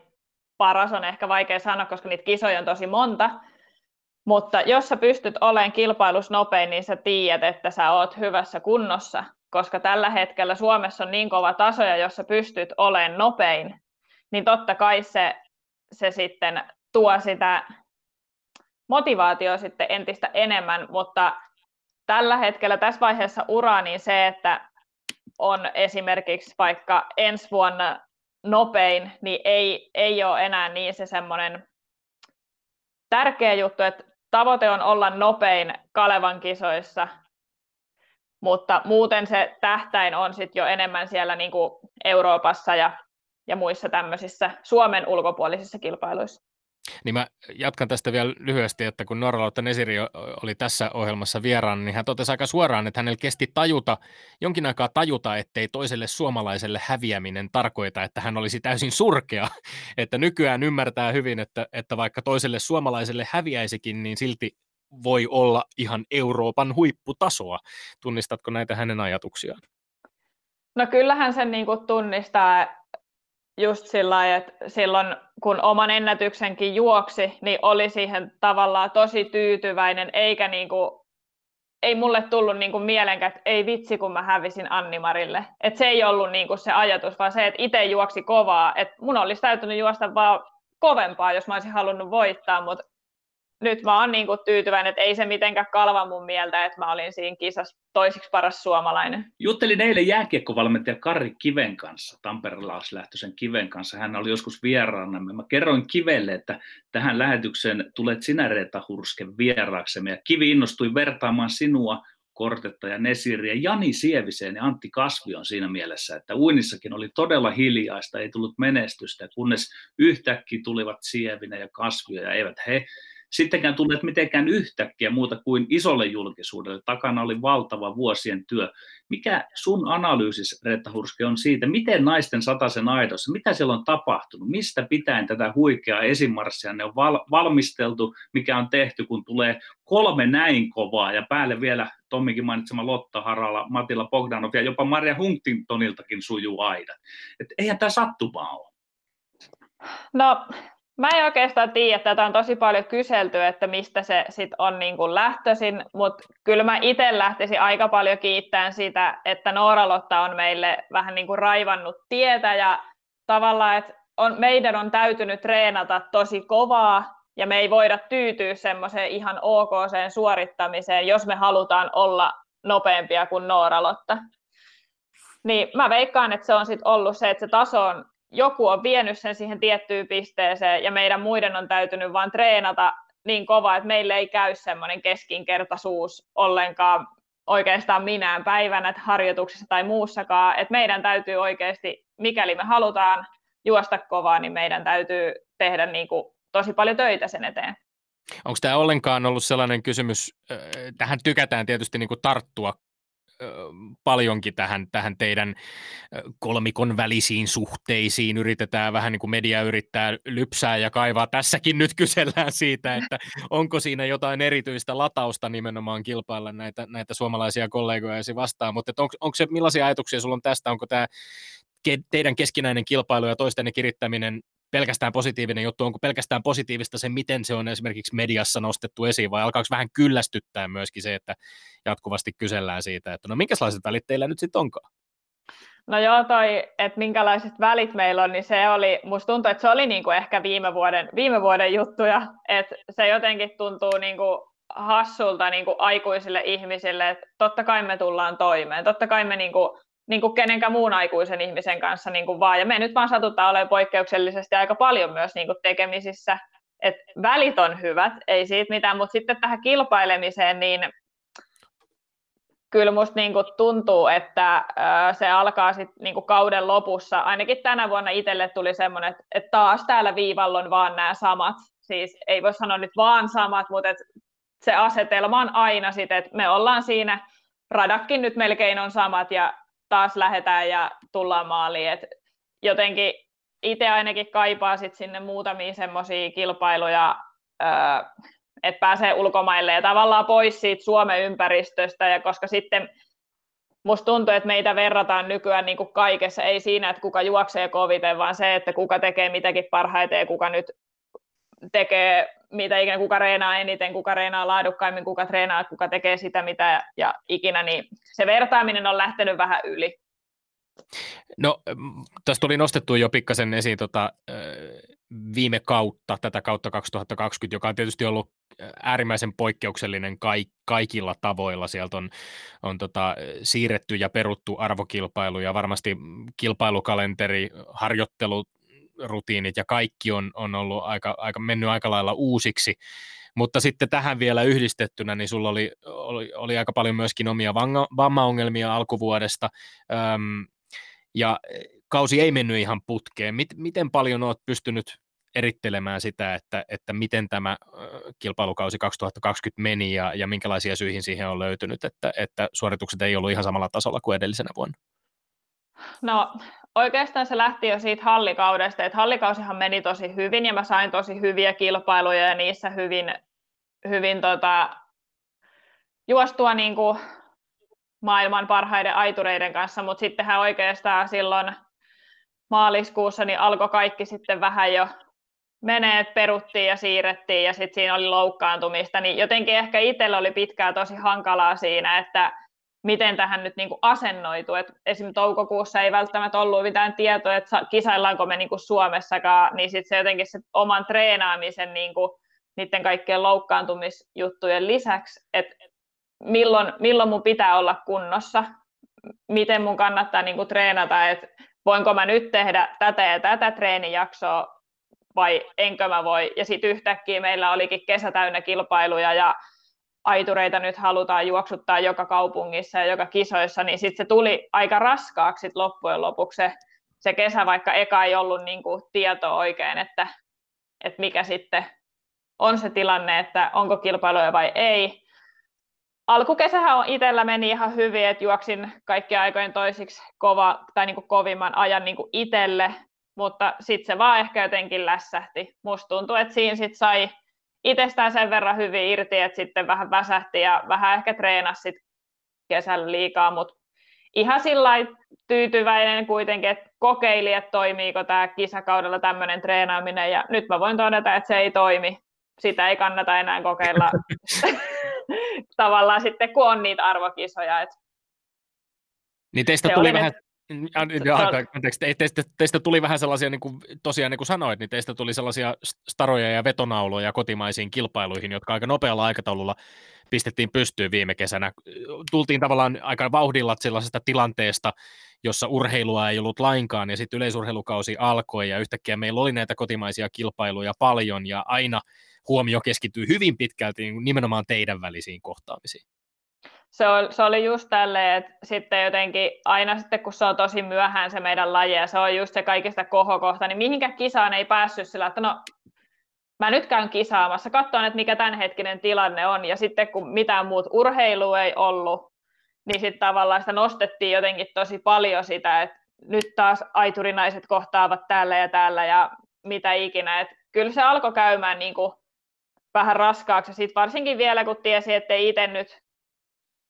paras on ehkä vaikea sanoa, koska niitä kisoja on tosi monta, mutta jos sä pystyt olemaan kilpailussa nopein, niin sä tiedät, että sä oot hyvässä kunnossa koska tällä hetkellä Suomessa on niin kova taso, ja pystyt olemaan nopein, niin totta kai se, se sitten tuo sitä motivaatio sitten entistä enemmän, mutta tällä hetkellä tässä vaiheessa uraa, niin se, että on esimerkiksi vaikka ensi vuonna nopein, niin ei, ei ole enää niin se semmoinen tärkeä juttu, että tavoite on olla nopein Kalevan kisoissa, mutta muuten se tähtäin on sit jo enemmän siellä niin kuin Euroopassa ja, ja muissa tämmöisissä Suomen ulkopuolisissa kilpailuissa. Niin mä jatkan tästä vielä lyhyesti, että kun Norraloutta Nesiri oli tässä ohjelmassa vieraan, niin hän totesi aika suoraan, että hänellä kesti tajuta, jonkin aikaa tajuta, ettei toiselle suomalaiselle häviäminen tarkoita, että hän olisi täysin surkea. Että nykyään ymmärtää hyvin, että, että vaikka toiselle suomalaiselle häviäisikin, niin silti voi olla ihan Euroopan huipputasoa. Tunnistatko näitä hänen ajatuksiaan? No kyllähän sen niin kuin tunnistaa just sillä että silloin kun oman ennätyksenkin juoksi, niin oli siihen tavallaan tosi tyytyväinen, eikä niin kuin, ei mulle tullut niin kuin mielenkään, että ei vitsi, kun mä hävisin Annimarille. Et se ei ollut niin kuin se ajatus, vaan se, että itse juoksi kovaa. Et mun olisi täytynyt juosta vaan kovempaa, jos mä olisin halunnut voittaa, mutta nyt mä oon niin tyytyväinen, että ei se mitenkään kalva mun mieltä, että mä olin siinä kisassa toisiksi paras suomalainen. Juttelin eilen jääkiekkovalmentaja Kari Kiven kanssa, tamperelaislähtöisen Kiven kanssa. Hän oli joskus vieraana. Mä kerroin Kivelle, että tähän lähetykseen tulet sinä Reeta Hurske vieraaksemme. Ja Kivi innostui vertaamaan sinua Kortetta ja Nesiriä, Jani Sieviseen ja Antti Kasvion siinä mielessä, että uinissakin oli todella hiljaista, ei tullut menestystä, kunnes yhtäkkiä tulivat Sievinen ja Kasvio ja eivät he sittenkään tulleet mitenkään yhtäkkiä muuta kuin isolle julkisuudelle. Takana oli valtava vuosien työ. Mikä sun analyysis, Reetta Hurske, on siitä, miten naisten sataisen aidossa, mitä siellä on tapahtunut, mistä pitäen tätä huikeaa esimarssia ne on val- valmisteltu, mikä on tehty, kun tulee kolme näin kovaa ja päälle vielä Tommikin mainitsema Lotta Harala, Matilla Bogdanov ja jopa Maria Huntingtoniltakin sujuu aidat. Et eihän tämä sattumaa ole. No Mä en oikeastaan tiedä, että tätä on tosi paljon kyselty, että mistä se sit on niin kuin lähtöisin, mutta kyllä mä itse lähtisin aika paljon kiittämään sitä, että Noora-Lotta on meille vähän niin kuin raivannut tietä ja tavallaan, että on, meidän on täytynyt treenata tosi kovaa ja me ei voida tyytyä semmoiseen ihan ok suorittamiseen, jos me halutaan olla nopeampia kuin Noora-Lotta. Niin mä veikkaan, että se on sitten ollut se, että se taso on joku on vienyt sen siihen tiettyyn pisteeseen ja meidän muiden on täytynyt vain treenata niin kova, että meille ei käy semmoinen keskinkertaisuus ollenkaan oikeastaan minään päivänä harjoituksessa tai muussakaan, että meidän täytyy oikeasti, mikäli me halutaan juosta kovaa, niin meidän täytyy tehdä niin kuin tosi paljon töitä sen eteen. Onko tämä ollenkaan ollut sellainen kysymys, tähän tykätään tietysti niin kuin tarttua paljonkin tähän, tähän teidän kolmikon välisiin suhteisiin. Yritetään vähän niin kuin media yrittää lypsää ja kaivaa. Tässäkin nyt kysellään siitä, että onko siinä jotain erityistä latausta nimenomaan kilpailla näitä, näitä suomalaisia kollegoja vastaan. Mutta onko, onko se, millaisia ajatuksia sulla on tästä? Onko tämä teidän keskinäinen kilpailu ja toisten kirittäminen pelkästään positiivinen juttu, onko pelkästään positiivista se, miten se on esimerkiksi mediassa nostettu esiin, vai alkaako vähän kyllästyttää myöskin se, että jatkuvasti kysellään siitä, että no minkälaiset välit teillä nyt sitten onkaan? No joo, toi, että minkälaiset välit meillä on, niin se oli, musta tuntuu, että se oli niinku ehkä viime vuoden, viime vuoden juttuja, että se jotenkin tuntuu niinku hassulta niinku aikuisille ihmisille, että totta kai me tullaan toimeen, totta kai me niinku niin kuin kenenkään muun aikuisen ihmisen kanssa niin kuin vaan. Ja me nyt vaan satutaan olemaan poikkeuksellisesti aika paljon myös niin kuin tekemisissä. Et välit on hyvät, ei siitä mitään, mutta sitten tähän kilpailemiseen, niin kyllä musta niin kuin tuntuu, että se alkaa sitten niin kuin kauden lopussa. Ainakin tänä vuonna itselle tuli semmoinen, että, taas täällä viivalla on vaan nämä samat. Siis ei voi sanoa nyt vaan samat, mutta et se asetelma on aina sitten, että me ollaan siinä, radakkin nyt melkein on samat ja taas lähdetään ja tullaan maaliin. Et jotenkin itse ainakin kaipaa sit sinne muutamia semmoisia kilpailuja, että pääsee ulkomaille ja tavallaan pois siitä Suomen ympäristöstä, ja koska sitten musta tuntuu, että meitä verrataan nykyään niin kuin kaikessa, ei siinä, että kuka juoksee koviten, vaan se, että kuka tekee mitäkin parhaiten ja kuka nyt tekee mitä ikinä, kuka reenaa eniten, kuka reenaa laadukkaimmin, kuka treenaa, kuka tekee sitä mitä ja ikinä, niin se vertaaminen on lähtenyt vähän yli. No, tässä tuli nostettu jo pikkasen esiin tota, viime kautta, tätä kautta 2020, joka on tietysti ollut äärimmäisen poikkeuksellinen kaikilla tavoilla. Sieltä on, on tota, siirretty ja peruttu arvokilpailuja, varmasti kilpailukalenteri, harjoittelut, rutiinit ja kaikki on, on ollut aika, aika, mennyt aika lailla uusiksi. Mutta sitten tähän vielä yhdistettynä, niin sulla oli, oli, oli aika paljon myöskin omia vanga, vammaongelmia alkuvuodesta, öm, ja kausi ei mennyt ihan putkeen. Mit, miten paljon olet pystynyt erittelemään sitä, että, että miten tämä kilpailukausi 2020 meni ja, ja minkälaisia syihin siihen on löytynyt, että, että suoritukset ei ollut ihan samalla tasolla kuin edellisenä vuonna? No oikeastaan se lähti jo siitä hallikaudesta, että hallikausihan meni tosi hyvin ja mä sain tosi hyviä kilpailuja ja niissä hyvin, hyvin tota, juostua niin kuin maailman parhaiden aitureiden kanssa, mutta sittenhän oikeastaan silloin maaliskuussa niin alkoi kaikki sitten vähän jo menee, peruttiin ja siirrettiin ja sitten siinä oli loukkaantumista, niin jotenkin ehkä itsellä oli pitkään tosi hankalaa siinä, että miten tähän nyt niin kuin asennoitu. Et esimerkiksi toukokuussa ei välttämättä ollut mitään tietoa, että kisaillaanko me niin kuin Suomessakaan, niin sitten se jotenkin se oman treenaamisen niin kuin niiden kaikkien loukkaantumisjuttujen lisäksi, että milloin, milloin mun pitää olla kunnossa, miten mun kannattaa niin kuin treenata, että voinko mä nyt tehdä tätä ja tätä treenijaksoa vai enkö mä voi. Ja sitten yhtäkkiä meillä olikin kesä täynnä kilpailuja ja aitureita nyt halutaan juoksuttaa joka kaupungissa ja joka kisoissa, niin sitten se tuli aika raskaaksi sit loppujen lopuksi se, se kesä, vaikka eka ei ollut niin kuin tietoa oikein, että, että mikä sitten on se tilanne, että onko kilpailuja vai ei. Alkukesähän on itsellä meni ihan hyvin, että juoksin kaikki aikojen toisiksi kova, tai niin kuin kovimman ajan niin kuin itselle, mutta sitten se vaan ehkä jotenkin lässähti. Musta tuntuu, että siinä sitten sai itsestään sen verran hyvin irti, että sitten vähän väsähti ja vähän ehkä treenasi sit kesällä liikaa, mutta ihan sillä tyytyväinen kuitenkin, että kokeili, että toimiiko tämä kisakaudella tämmöinen treenaaminen, ja nyt mä voin todeta, että se ei toimi. Sitä ei kannata enää kokeilla tavallaan sitten, kun on niitä arvokisoja. Et niin teistä tuli vähän, Anteeksi, teistä, teistä tuli vähän sellaisia, niin kuin, tosiaan niin kuin sanoit, niin teistä tuli sellaisia staroja ja vetonauloja kotimaisiin kilpailuihin, jotka aika nopealla aikataululla pistettiin pystyyn viime kesänä. Tultiin tavallaan aika vauhdilla sellaisesta tilanteesta, jossa urheilua ei ollut lainkaan, ja sitten yleisurheilukausi alkoi, ja yhtäkkiä meillä oli näitä kotimaisia kilpailuja paljon, ja aina huomio keskittyi hyvin pitkälti niin nimenomaan teidän välisiin kohtaamisiin se oli, se oli just tälleen, että sitten jotenkin aina sitten, kun se on tosi myöhään se meidän laji ja se on just se kaikista kohokohta, niin mihinkä kisaan ei päässyt sillä, että no mä nyt käyn kisaamassa, katsoin, että mikä tämänhetkinen tilanne on, ja sitten kun mitään muut urheilu ei ollut, niin sitten tavallaan sitä nostettiin jotenkin tosi paljon sitä, että nyt taas aiturinaiset kohtaavat täällä ja täällä ja mitä ikinä, että kyllä se alkoi käymään niin kuin vähän raskaaksi, sitten varsinkin vielä kun tiesi, että itse nyt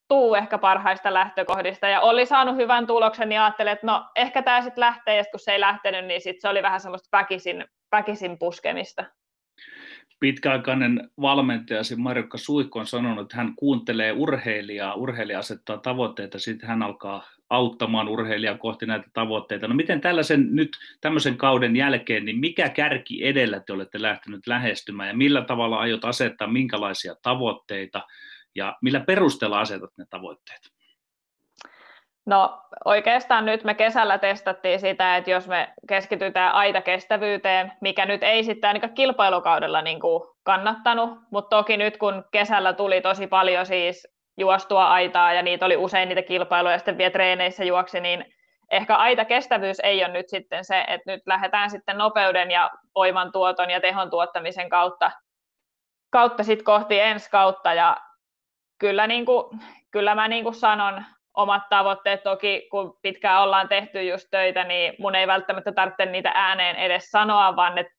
tuu ehkä parhaista lähtökohdista. Ja oli saanut hyvän tuloksen, niin ajattelin, että no ehkä tämä sitten lähtee, ja kun se ei lähtenyt, niin sitten se oli vähän semmoista väkisin, väkisin puskemista. Pitkäaikainen valmentajasi Marjukka Suikko on sanonut, että hän kuuntelee urheilijaa, urheilija asettaa tavoitteita, sitten hän alkaa auttamaan urheilijaa kohti näitä tavoitteita. No miten tällaisen nyt tämmöisen kauden jälkeen, niin mikä kärki edellä te olette lähtenyt lähestymään? Ja millä tavalla aiot asettaa minkälaisia tavoitteita – ja millä perusteella asetat ne tavoitteet? No oikeastaan nyt me kesällä testattiin sitä, että jos me keskitytään aita kestävyyteen, mikä nyt ei sitten ainakaan kilpailukaudella niin kuin kannattanut, mutta toki nyt kun kesällä tuli tosi paljon siis juostua aitaa ja niitä oli usein niitä kilpailuja ja sitten vielä treeneissä juoksi, niin ehkä aita kestävyys ei ole nyt sitten se, että nyt lähdetään sitten nopeuden ja voiman tuoton ja tehon tuottamisen kautta, kautta sit kohti ensi kautta ja kyllä, niin kuin, kyllä mä niin kuin sanon omat tavoitteet toki, kun pitkään ollaan tehty just töitä, niin mun ei välttämättä tarvitse niitä ääneen edes sanoa, vaan ne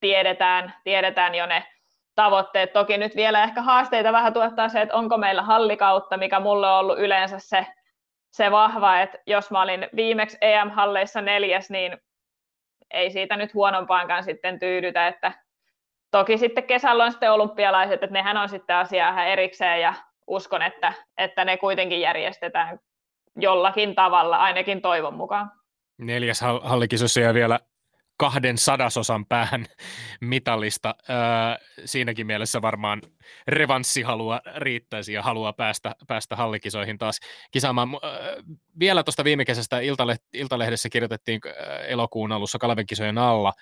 tiedetään, tiedetään jo ne tavoitteet. Toki nyt vielä ehkä haasteita vähän tuottaa se, että onko meillä hallikautta, mikä mulle on ollut yleensä se, se vahva, että jos mä olin viimeksi EM-halleissa neljäs, niin ei siitä nyt huonompaankaan sitten tyydytä, että toki sitten kesällä on sitten olympialaiset, että nehän on sitten asiaa ihan erikseen ja uskon, että, että ne kuitenkin järjestetään jollakin tavalla, ainakin toivon mukaan. Neljäs hallikisossa ja vielä kahden sadasosan päähän mitallista. Öö, siinäkin mielessä varmaan revanssihalua riittäisi ja haluaa päästä, päästä hallikisoihin taas kisaamaan. Öö, vielä tuosta viime kesästä Iltalehdessä kirjoitettiin elokuun alussa Kaleven kisojen alla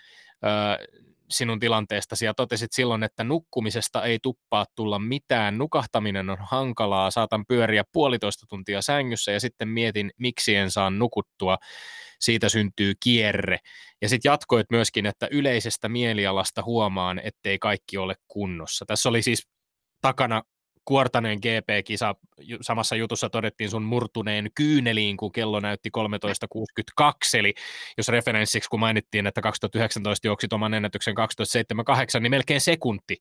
öö, sinun tilanteestasi ja totesit silloin, että nukkumisesta ei tuppaa tulla mitään, nukahtaminen on hankalaa, saatan pyöriä puolitoista tuntia sängyssä ja sitten mietin, miksi en saa nukuttua, siitä syntyy kierre. Ja sitten jatkoit myöskin, että yleisestä mielialasta huomaan, ettei kaikki ole kunnossa. Tässä oli siis takana Kuortaneen GP-kisa, samassa jutussa todettiin sun murtuneen kyyneliin, kun kello näytti 13.62, eli jos referenssiksi, kun mainittiin, että 2019 juoksit oman ennätyksen 12.78, niin melkein sekunti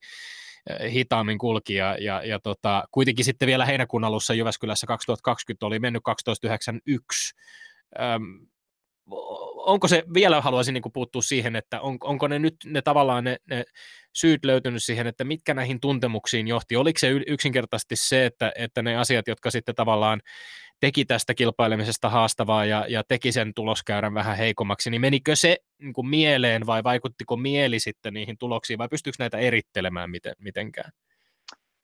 eh, hitaammin kulki ja, ja, ja tota, kuitenkin sitten vielä heinäkuun alussa Jyväskylässä 2020 oli mennyt 12.91. Öm, onko se, vielä haluaisin niin puuttua siihen, että on, onko ne nyt ne tavallaan ne, ne syyt löytynyt siihen, että mitkä näihin tuntemuksiin johti? Oliko se yksinkertaisesti se, että, että ne asiat, jotka sitten tavallaan teki tästä kilpailemisesta haastavaa ja, ja teki sen tuloskäyrän vähän heikommaksi, niin menikö se niin kuin mieleen vai vaikuttiko mieli sitten niihin tuloksiin vai pystyykö näitä erittelemään miten, mitenkään?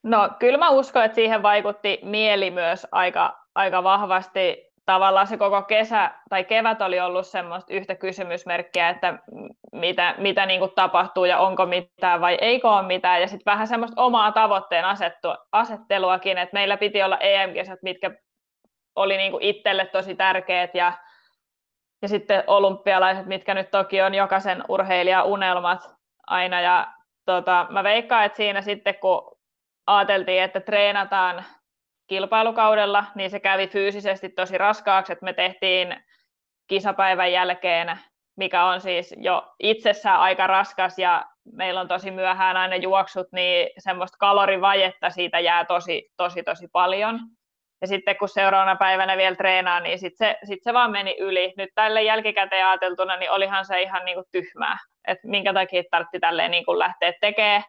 No kyllä mä uskon, että siihen vaikutti mieli myös aika, aika vahvasti tavallaan se koko kesä tai kevät oli ollut semmoista yhtä kysymysmerkkiä, että mitä, mitä niin kuin tapahtuu ja onko mitään vai eikö ole mitään. Ja sitten vähän semmoista omaa tavoitteen asettu, asetteluakin, että meillä piti olla EM-kesät, mitkä oli niin kuin itselle tosi tärkeät ja, ja sitten olympialaiset, mitkä nyt toki on jokaisen urheilijan unelmat aina. Ja tota, mä veikkaan, että siinä sitten kun ajateltiin, että treenataan kilpailukaudella, niin se kävi fyysisesti tosi raskaaksi, että me tehtiin kisapäivän jälkeen, mikä on siis jo itsessään aika raskas ja meillä on tosi myöhään aina juoksut, niin semmoista kalorivajetta siitä jää tosi, tosi, tosi paljon. Ja sitten kun seuraavana päivänä vielä treenaa, niin sitten se, sit se vaan meni yli. Nyt tälle jälkikäteen ajateltuna, niin olihan se ihan niin kuin tyhmää, että minkä takia tarvitsi tälleen niin kuin lähteä tekemään.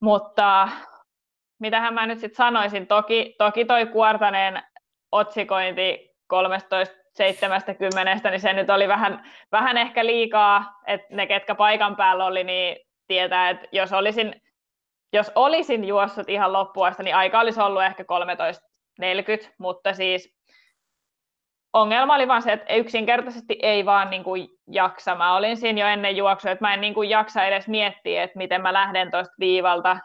Mutta mitähän mä nyt sitten sanoisin, toki, toki toi Kuortaneen otsikointi 13.70, niin se nyt oli vähän, vähän ehkä liikaa, että ne, ketkä paikan päällä oli, niin tietää, että jos olisin, jos olisin juossut ihan loppuasta, niin aika olisi ollut ehkä 13.40, mutta siis ongelma oli vaan se, että yksinkertaisesti ei vaan niin kuin jaksa. Mä olin siinä jo ennen juoksua, että mä en niin kuin jaksa edes miettiä, että miten mä lähden tuosta viivalta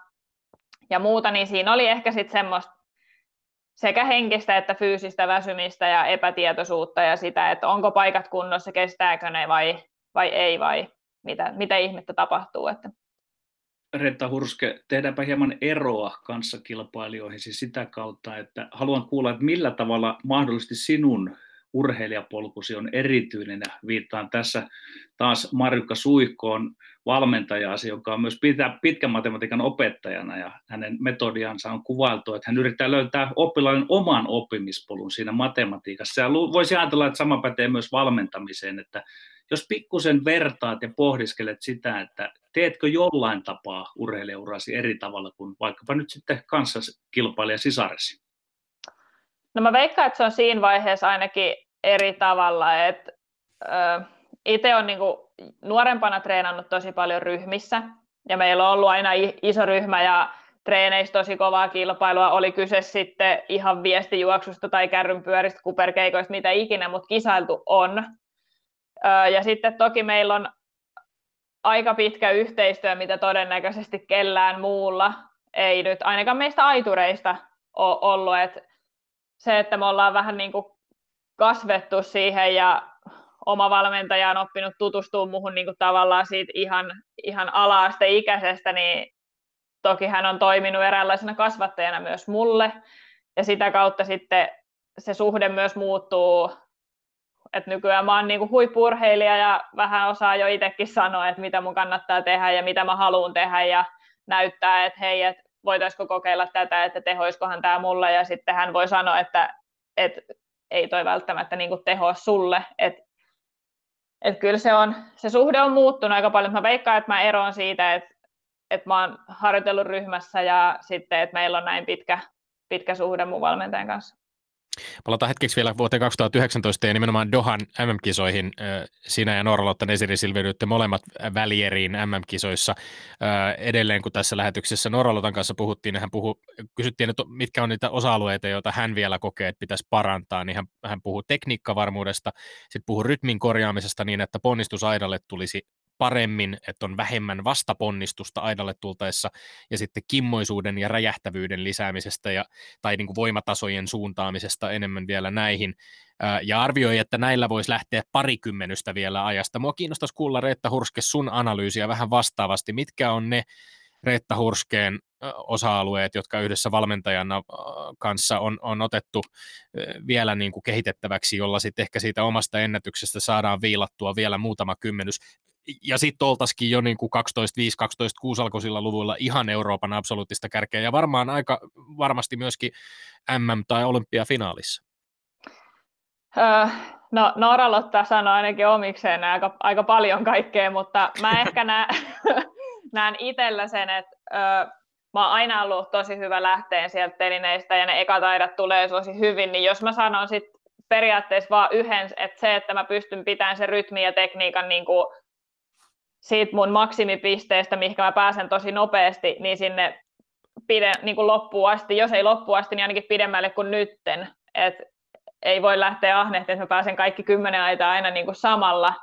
ja muuta, niin siinä oli ehkä sitten semmoista sekä henkistä että fyysistä väsymistä ja epätietoisuutta ja sitä, että onko paikat kunnossa, kestääkö ne vai, vai ei vai mitä, mitä ihmettä tapahtuu. Että. Retta Hurske, tehdäänpä hieman eroa kanssakilpailijoihin siis sitä kautta, että haluan kuulla, että millä tavalla mahdollisesti sinun urheilijapolkusi on erityinen viittaan tässä taas Marjukka Suihkoon valmentajaasi, joka on myös pitkä, pitkän matematiikan opettajana ja hänen metodiansa on kuvailtu, että hän yrittää löytää oppilaiden oman oppimispolun siinä matematiikassa. Ja voisi ajatella, että sama pätee myös valmentamiseen, että jos pikkusen vertaat ja pohdiskelet sitä, että teetkö jollain tapaa urheilijaurasi eri tavalla kuin vaikkapa nyt sitten kanssakilpailija sisaresi? No mä veikkaan, että se on siinä vaiheessa ainakin eri tavalla, että itse on niinku nuorempana treenannut tosi paljon ryhmissä, ja meillä on ollut aina iso ryhmä, ja treeneissä tosi kovaa kilpailua, oli kyse sitten ihan viestijuoksusta tai kärrynpyöristä, kuperkeikoista, mitä ikinä, mutta kisailtu on. Ja sitten toki meillä on aika pitkä yhteistyö, mitä todennäköisesti kellään muulla ei nyt, ainakaan meistä aitureista ole ollut. Et se, että me ollaan vähän niin kuin kasvettu siihen ja oma valmentaja on oppinut tutustua muuhun niin kuin tavallaan siitä ihan, ihan ala-asteikäisestä, niin toki hän on toiminut eräänlaisena kasvattajana myös mulle, ja sitä kautta sitten se suhde myös muuttuu, että nykyään mä oon niin huippurheilija ja vähän osaa jo itsekin sanoa, että mitä mun kannattaa tehdä ja mitä mä haluan tehdä ja näyttää, että hei, että voitaisiko kokeilla tätä, että tehoiskohan tämä mulle. Ja sitten hän voi sanoa, että, että ei toi välttämättä niin tehoa sulle, että et kyllä se, on, se suhde on muuttunut aika paljon. Mä veikkaan, että mä eroan siitä, että, että mä oon harjoitellut ryhmässä ja sitten, että meillä on näin pitkä, pitkä suhde mun valmentajan kanssa. Palataan hetkeksi vielä vuoteen 2019 ja nimenomaan Dohan MM-kisoihin. Sinä ja Norlotta Nesiri Silveryytte molemmat välieriin MM-kisoissa. Edelleen kun tässä lähetyksessä Norlotan kanssa puhuttiin, niin hän puhu, kysyttiin, että mitkä on niitä osa-alueita, joita hän vielä kokee, että pitäisi parantaa, niin hän, hän puhuu tekniikkavarmuudesta, sitten puhuu rytmin korjaamisesta niin, että ponnistusaidalle tulisi paremmin, että on vähemmän vastaponnistusta aidalle tultaessa ja sitten kimmoisuuden ja räjähtävyyden lisäämisestä ja, tai niin kuin voimatasojen suuntaamisesta enemmän vielä näihin ja arvioi, että näillä voisi lähteä parikymmenystä vielä ajasta. Mua kiinnostaisi kuulla Reetta Hurske sun analyysiä vähän vastaavasti. Mitkä on ne Reetta Hurskeen osa-alueet, jotka yhdessä valmentajana kanssa on, on otettu vielä niin kuin kehitettäväksi, jolla sitten ehkä siitä omasta ennätyksestä saadaan viilattua vielä muutama kymmenys ja sitten oltaisikin jo niin kuin 12-5, 12-6 luvuilla ihan Euroopan absoluuttista kärkeä ja varmaan aika varmasti myöskin MM- tai olympiafinaalissa. Öö, no Noora Lotta sanoi ainakin omikseen aika, aika paljon kaikkea, mutta mä ehkä näen, näen itsellä sen, että öö, mä oon aina ollut tosi hyvä lähteen sieltä telineistä ja ne ekataidat tulee tosi hyvin, niin jos mä sanon sitten periaatteessa vaan yhden, että se, että mä pystyn pitämään sen rytmin ja tekniikan niin kuin siitä mun maksimipisteestä, mihinkä mä pääsen tosi nopeasti, niin sinne pide, niin kuin loppuun asti, jos ei loppuun asti, niin ainakin pidemmälle kuin nytten. Et ei voi lähteä ahnehtiin, että mä pääsen kaikki kymmenen aitaa aina niin kuin samalla,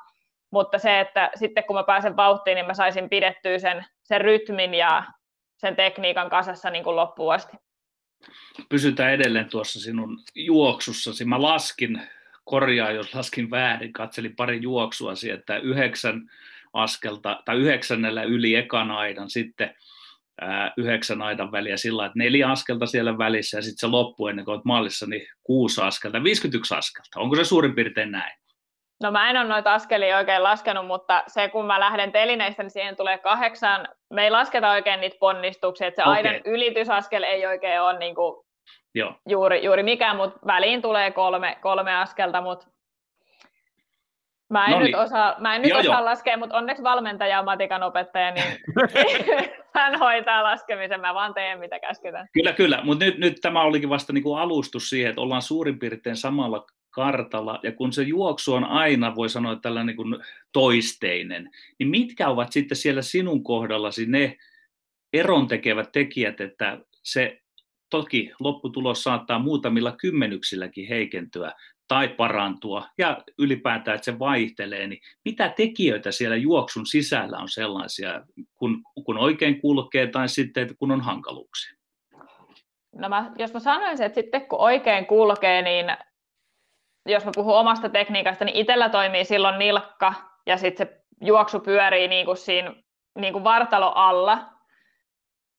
mutta se, että sitten kun mä pääsen vauhtiin, niin mä saisin pidettyä sen, sen rytmin ja sen tekniikan kasassa niin kuin loppuun asti. Pysytään edelleen tuossa sinun juoksussasi. Mä laskin, korjaa jos laskin väärin, katselin pari juoksua että yhdeksän askelta, tai yhdeksännellä yli ekan aidan, sitten ää, yhdeksän aidan väliä sillä että neljä askelta siellä välissä, ja sitten se loppu ennen kuin olet maalissa, niin kuusi askelta, 51 askelta. Onko se suurin piirtein näin? No mä en ole noita askelia oikein laskenut, mutta se kun mä lähden telineistä, niin siihen tulee kahdeksan. Me ei lasketa oikein niitä ponnistuksia, että se okay. aidan ylitysaskel ei oikein ole niin kuin Joo. Juuri, juuri mikään, mutta väliin tulee kolme, kolme askelta, mutta Mä en no nyt niin. osaa, mä en nyt joo, osaa joo. laskea, mutta onneksi valmentaja on matikan opettaja, niin hän hoitaa laskemisen, mä vaan teen mitä käsketään. Kyllä, kyllä, mutta nyt, nyt tämä olikin vasta niin kuin alustus siihen, että ollaan suurin piirtein samalla kartalla, ja kun se juoksu on aina, voi sanoa, tällainen niin kuin toisteinen, niin mitkä ovat sitten siellä sinun kohdallasi ne erontekevät tekijät, että se toki lopputulos saattaa muutamilla kymmenyksilläkin heikentyä, tai parantua ja ylipäätään, että se vaihtelee, niin mitä tekijöitä siellä juoksun sisällä on sellaisia, kun, kun oikein kulkee tai sitten kun on hankaluuksia? No mä, jos mä sanoisin, että sitten kun oikein kulkee, niin jos mä puhun omasta tekniikasta, niin itsellä toimii silloin nilkka ja sitten se juoksu pyörii niin kuin siinä niin kuin vartalo alla,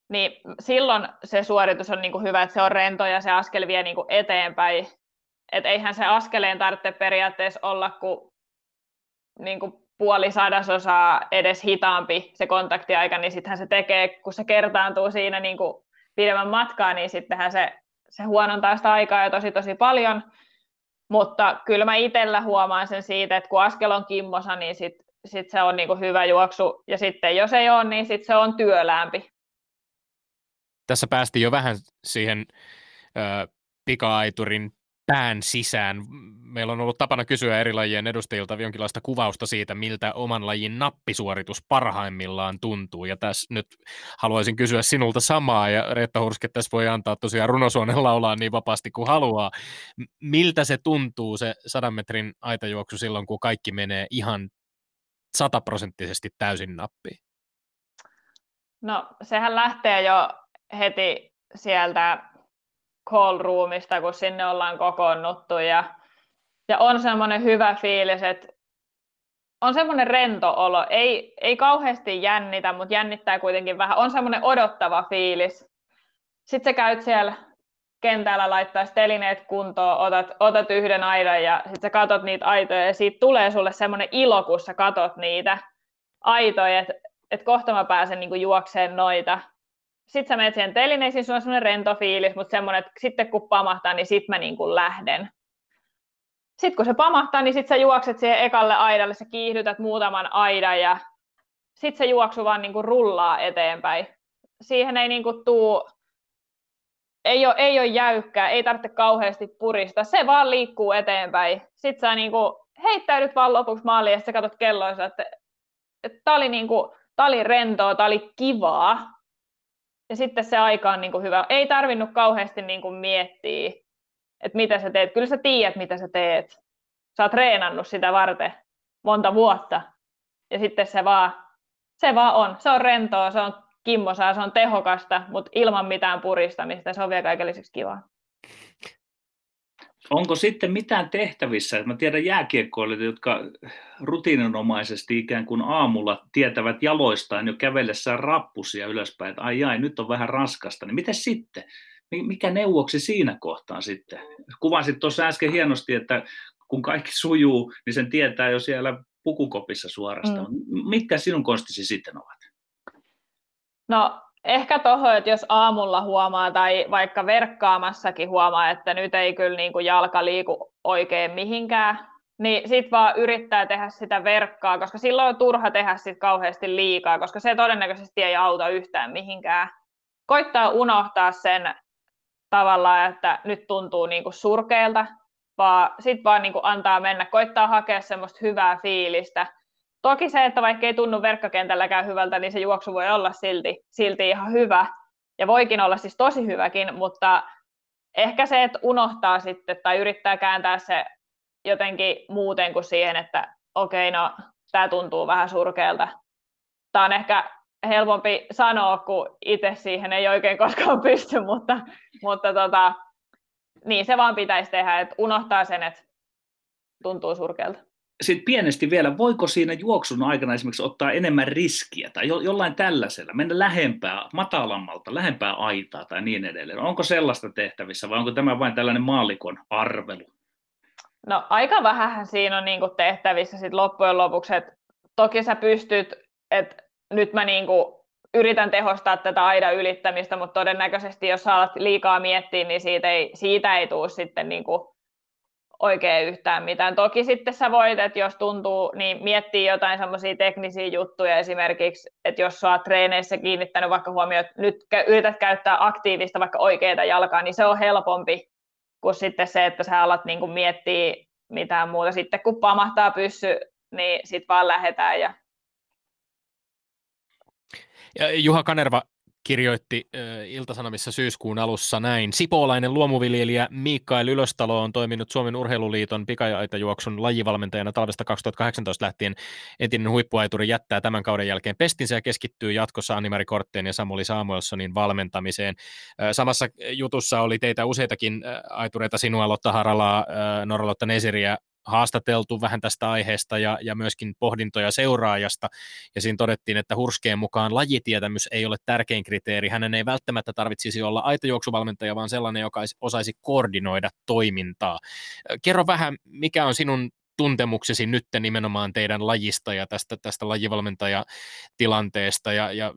niin silloin se suoritus on niin kuin hyvä, että se on rento ja se askel vie niin kuin eteenpäin että eihän se askeleen tarvitse periaatteessa olla kuin, niin kuin puoli sadasosaa edes hitaampi se kontaktiaika, niin sittenhän se tekee, kun se kertaantuu siinä niin kuin pidemmän matkaa, niin sittenhän se, se huonontaa sitä aikaa jo tosi tosi paljon, mutta kyllä mä itsellä huomaan sen siitä, että kun askel on kimmosa, niin sit, sit se on niin kuin hyvä juoksu, ja sitten jos ei ole, niin sit se on työläämpi. Tässä päästiin jo vähän siihen ö, pika-aiturin pään sisään. Meillä on ollut tapana kysyä eri lajien edustajilta jonkinlaista kuvausta siitä, miltä oman lajin nappisuoritus parhaimmillaan tuntuu. Ja tässä nyt haluaisin kysyä sinulta samaa, ja Reetta Hurske tässä voi antaa tosiaan runosuonen laulaa niin vapaasti kuin haluaa. Miltä se tuntuu, se sadan metrin aitajuoksu silloin, kun kaikki menee ihan sataprosenttisesti täysin nappiin? No, sehän lähtee jo heti sieltä call roomista, kun sinne ollaan kokoonnuttu ja, ja on semmoinen hyvä fiilis, että on semmoinen rento olo, ei, ei kauheasti jännitä, mutta jännittää kuitenkin vähän, on semmoinen odottava fiilis. Sitten sä käyt siellä kentällä laittaa telineet kuntoon, otat, otat yhden aidan ja sitten sä katot niitä aitoja ja siitä tulee sulle semmoinen ilo, kun sä katot niitä aitoja, että et kohta mä pääsen niinku juokseen noita sitten sä menet siihen telineisiin, sulla on semmoinen rento fiilis, mutta semmoinen, että sitten kun pamahtaa, niin sitten mä niin kuin lähden. Sitten kun se pamahtaa, niin sitten sä juokset siihen ekalle aidalle, sä kiihdytät muutaman aidan ja sitten se juoksu vaan niin kuin rullaa eteenpäin. Siihen ei niin kuin tuu, ei ole, ei ole jäykkää, ei tarvitse kauheasti purista, se vaan liikkuu eteenpäin. Sitten sä niin kuin heittäydyt vaan lopuksi maaliin ja sä katsot kelloissa, että, että tämä oli, niin kuin, tää oli rentoa, tämä oli kivaa, ja sitten se aika on niin kuin hyvä. Ei tarvinnut kauheasti niin kuin miettiä, että mitä sä teet. Kyllä sä tiedät, mitä sä teet. Sä oot treenannut sitä varten monta vuotta. Ja sitten se vaan, se vaan on. Se on rentoa, se on kimmosaa, se on tehokasta, mutta ilman mitään puristamista. Se on vielä kaiken lisäksi kivaa onko sitten mitään tehtävissä, mä tiedän jääkiekkoilijat, jotka rutiininomaisesti ikään kuin aamulla tietävät jaloistaan jo kävellessään rappusia ylöspäin, että ai ai, nyt on vähän raskasta, niin miten sitten? Mikä neuvoksi siinä kohtaan sitten? Kuvasit tuossa äsken hienosti, että kun kaikki sujuu, niin sen tietää jo siellä pukukopissa suorastaan. Mm. Mitkä sinun konstisi sitten ovat? No ehkä tuohon, että jos aamulla huomaa tai vaikka verkkaamassakin huomaa, että nyt ei kyllä niin kuin jalka liiku oikein mihinkään, niin sitten vaan yrittää tehdä sitä verkkaa, koska silloin on turha tehdä sit kauheasti liikaa, koska se todennäköisesti ei auta yhtään mihinkään. Koittaa unohtaa sen tavallaan, että nyt tuntuu niin kuin surkeelta, vaan sitten vaan niin kuin antaa mennä, koittaa hakea semmoista hyvää fiilistä, Toki se, että vaikka ei tunnu verkkokentälläkään hyvältä, niin se juoksu voi olla silti, silti ihan hyvä. Ja voikin olla siis tosi hyväkin, mutta ehkä se, että unohtaa sitten tai yrittää kääntää se jotenkin muuten kuin siihen, että okei, okay, no tämä tuntuu vähän surkealta. Tämä on ehkä helpompi sanoa, kun itse siihen ei oikein koskaan pysty, mutta, mutta tota, niin se vaan pitäisi tehdä, että unohtaa sen, että tuntuu surkealta sitten pienesti vielä, voiko siinä juoksun aikana esimerkiksi ottaa enemmän riskiä tai jo, jollain tällaisella, mennä lähempää, matalammalta, lähempää aitaa tai niin edelleen. Onko sellaista tehtävissä vai onko tämä vain tällainen maallikon arvelu? No aika vähän siinä on niinku tehtävissä sit loppujen lopuksi, että toki sä pystyt, että nyt mä niinku yritän tehostaa tätä aidan ylittämistä, mutta todennäköisesti jos sä alat liikaa miettiä, niin siitä ei, siitä ei tule sitten niinku oikein yhtään mitään. Toki sitten sä voit, että jos tuntuu, niin miettii jotain semmoisia teknisiä juttuja esimerkiksi, että jos sä oot treeneissä kiinnittänyt vaikka huomioon, että nyt yrität käyttää aktiivista vaikka oikeita jalkaa, niin se on helpompi kuin sitten se, että sä alat niin miettiä mitään muuta. Sitten kun pamahtaa pyssy, niin sitten vaan lähdetään ja ja Juha Kanerva kirjoitti äh, Iltasanomissa syyskuun alussa näin. Sipoolainen luomuviljelijä Mikael Ylöstalo on toiminut Suomen Urheiluliiton pikajaitajuoksun lajivalmentajana talvesta 2018 lähtien. Entinen huippuaituri jättää tämän kauden jälkeen pestinsä ja keskittyy jatkossa Animari Kortteen ja Samuli Samuelsonin valmentamiseen. Äh, samassa jutussa oli teitä useitakin äh, aitureita, sinua Lotta Haralaa, äh, Norralotta Nesiriä, haastateltu vähän tästä aiheesta ja, ja myöskin pohdintoja seuraajasta, ja siinä todettiin, että Hurskeen mukaan lajitietämys ei ole tärkein kriteeri. Hänen ei välttämättä tarvitsisi olla aitojuoksuvalmentaja, vaan sellainen, joka osaisi koordinoida toimintaa. Kerro vähän, mikä on sinun tuntemuksesi nyt nimenomaan teidän lajista ja tästä, tästä lajivalmentajatilanteesta ja, ja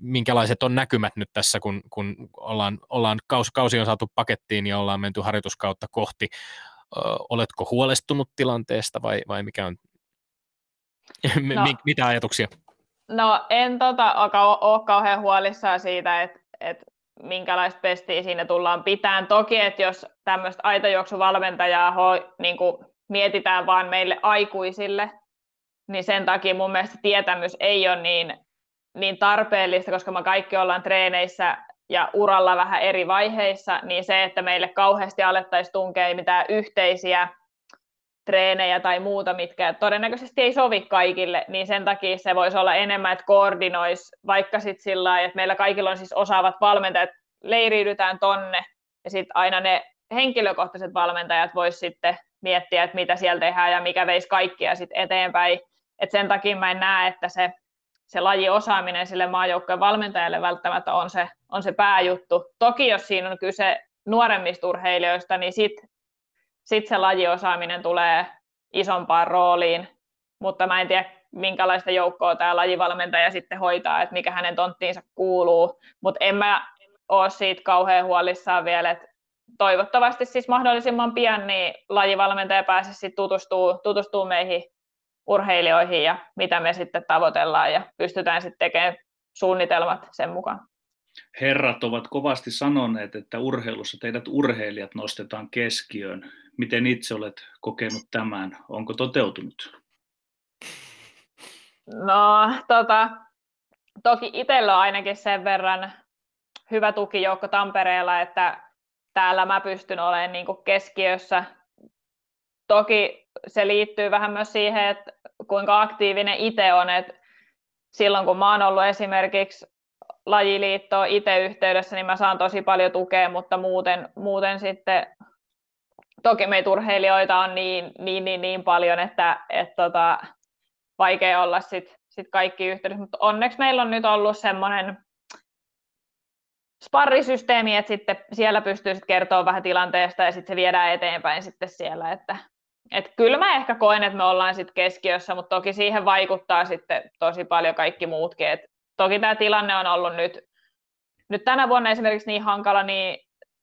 minkälaiset on näkymät nyt tässä, kun, kun ollaan, ollaan kausi, kausi on saatu pakettiin ja ollaan menty harjoituskautta kohti oletko huolestunut tilanteesta vai, vai mikä on, no, mitä ajatuksia? No en tota, ole kauhean huolissaan siitä, että et minkälaista pestiä siinä tullaan pitämään. Toki, että jos tämmöistä aitajuoksuvalmentajaa ho, niin kuin mietitään vaan meille aikuisille, niin sen takia mun mielestä tietämys ei ole niin, niin tarpeellista, koska me kaikki ollaan treeneissä ja uralla vähän eri vaiheissa, niin se, että meille kauheasti alettaisiin tunkea mitään yhteisiä treenejä tai muuta, mitkä todennäköisesti ei sovi kaikille, niin sen takia se voisi olla enemmän, että koordinoisi vaikka sitten sillä lailla, että meillä kaikilla on siis osaavat valmentajat, leiriydytään tonne, ja sitten aina ne henkilökohtaiset valmentajat voisi sitten miettiä, että mitä siellä tehdään ja mikä veisi kaikkia sitten eteenpäin. Et sen takia mä en näe, että se, se lajiosaaminen sille maajoukkojen valmentajalle välttämättä on se, on se pääjuttu. Toki jos siinä on kyse nuoremmista urheilijoista, niin sitten sitten se lajiosaaminen tulee isompaan rooliin, mutta mä en tiedä, minkälaista joukkoa tämä lajivalmentaja sitten hoitaa, että mikä hänen tonttiinsa kuuluu, mutta en mä ole siitä kauhean huolissaan vielä, että toivottavasti siis mahdollisimman pian niin lajivalmentaja pääsisi tutustuu, tutustuu meihin urheilijoihin ja mitä me sitten tavoitellaan ja pystytään sitten tekemään suunnitelmat sen mukaan herrat ovat kovasti sanoneet, että urheilussa teidät urheilijat nostetaan keskiöön. Miten itse olet kokenut tämän? Onko toteutunut? No, tota, toki itsellä on ainakin sen verran hyvä tukijoukko Tampereella, että täällä mä pystyn olemaan niin keskiössä. Toki se liittyy vähän myös siihen, että kuinka aktiivinen itse on, että silloin kun mä oon ollut esimerkiksi lajiliittoon itse yhteydessä, niin mä saan tosi paljon tukea, mutta muuten, muuten sitten toki meitä urheilijoita on niin, niin, niin, niin paljon, että et tota, vaikea olla sitten sit kaikki yhteydessä, mutta onneksi meillä on nyt ollut semmoinen sparrisysteemi, että sitten siellä pystyy sitten kertoa vähän tilanteesta ja sitten se viedään eteenpäin sitten siellä, että et kyllä mä ehkä koen, että me ollaan sitten keskiössä, mutta toki siihen vaikuttaa sitten tosi paljon kaikki muutkin, että toki tämä tilanne on ollut nyt, nyt tänä vuonna esimerkiksi niin hankala, niin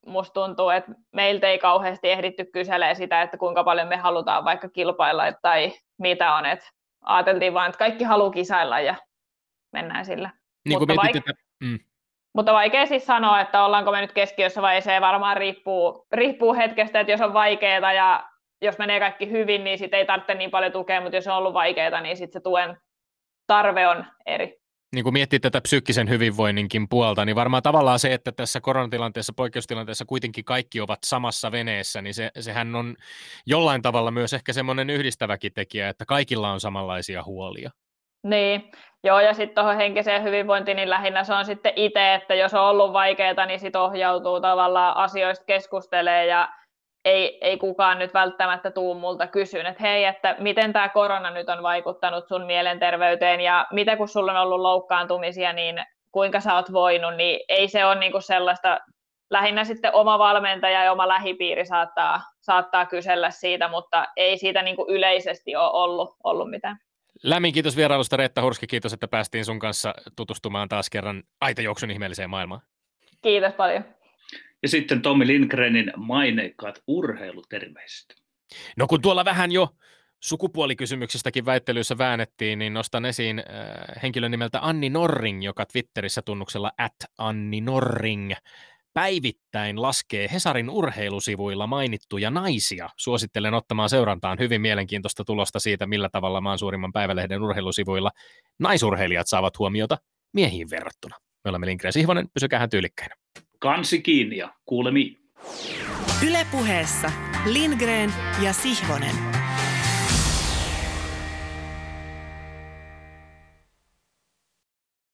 musta tuntuu, että meiltä ei kauheasti ehditty kyselee sitä, että kuinka paljon me halutaan vaikka kilpailla tai mitä on. että ajateltiin vaan, että kaikki haluaa kisailla ja mennään sillä. Niin mutta, vaik- että... mm. mutta vaikea siis sanoa, että ollaanko me nyt keskiössä vai ei, se varmaan riippuu, riippuu hetkestä, että jos on vaikeaa ja jos menee kaikki hyvin, niin sitten ei tarvitse niin paljon tukea, mutta jos on ollut vaikeaa, niin sitten se tuen tarve on eri niin kuin miettii tätä psyykkisen hyvinvoinninkin puolta, niin varmaan tavallaan se, että tässä koronatilanteessa, poikkeustilanteessa kuitenkin kaikki ovat samassa veneessä, niin se, sehän on jollain tavalla myös ehkä semmoinen yhdistäväkin tekijä, että kaikilla on samanlaisia huolia. Niin, joo, ja sitten tuohon henkiseen hyvinvointiin, niin lähinnä se on sitten itse, että jos on ollut vaikeaa, niin sitten ohjautuu tavallaan asioista keskustelee ja ei, ei kukaan nyt välttämättä tuu multa kysyyn, että hei, että miten tämä korona nyt on vaikuttanut sun mielenterveyteen ja mitä kun sulla on ollut loukkaantumisia, niin kuinka sä oot voinut, niin ei se ole niinku sellaista, lähinnä sitten oma valmentaja ja oma lähipiiri saattaa, saattaa kysellä siitä, mutta ei siitä niinku yleisesti ole ollut, ollut mitään. Lämmin kiitos vierailusta Reetta Hurski, kiitos, että päästiin sun kanssa tutustumaan taas kerran aitajuoksun ihmeelliseen maailmaan. Kiitos paljon. Ja sitten Tommi Lindgrenin maineikkaat urheiluterveiset. No kun tuolla vähän jo sukupuolikysymyksistäkin väittelyissä väännettiin, niin nostan esiin äh, henkilön nimeltä Anni Norring, joka Twitterissä tunnuksella at Anni Norring päivittäin laskee Hesarin urheilusivuilla mainittuja naisia. Suosittelen ottamaan seurantaan hyvin mielenkiintoista tulosta siitä, millä tavalla maan suurimman päivälehden urheilusivuilla naisurheilijat saavat huomiota miehiin verrattuna. Me olemme Lindgren Sihvonen, pysykää tyylikkäinä kansi kiinni ja kuulemiin. Ylepuheessa Lindgren ja Sihvonen.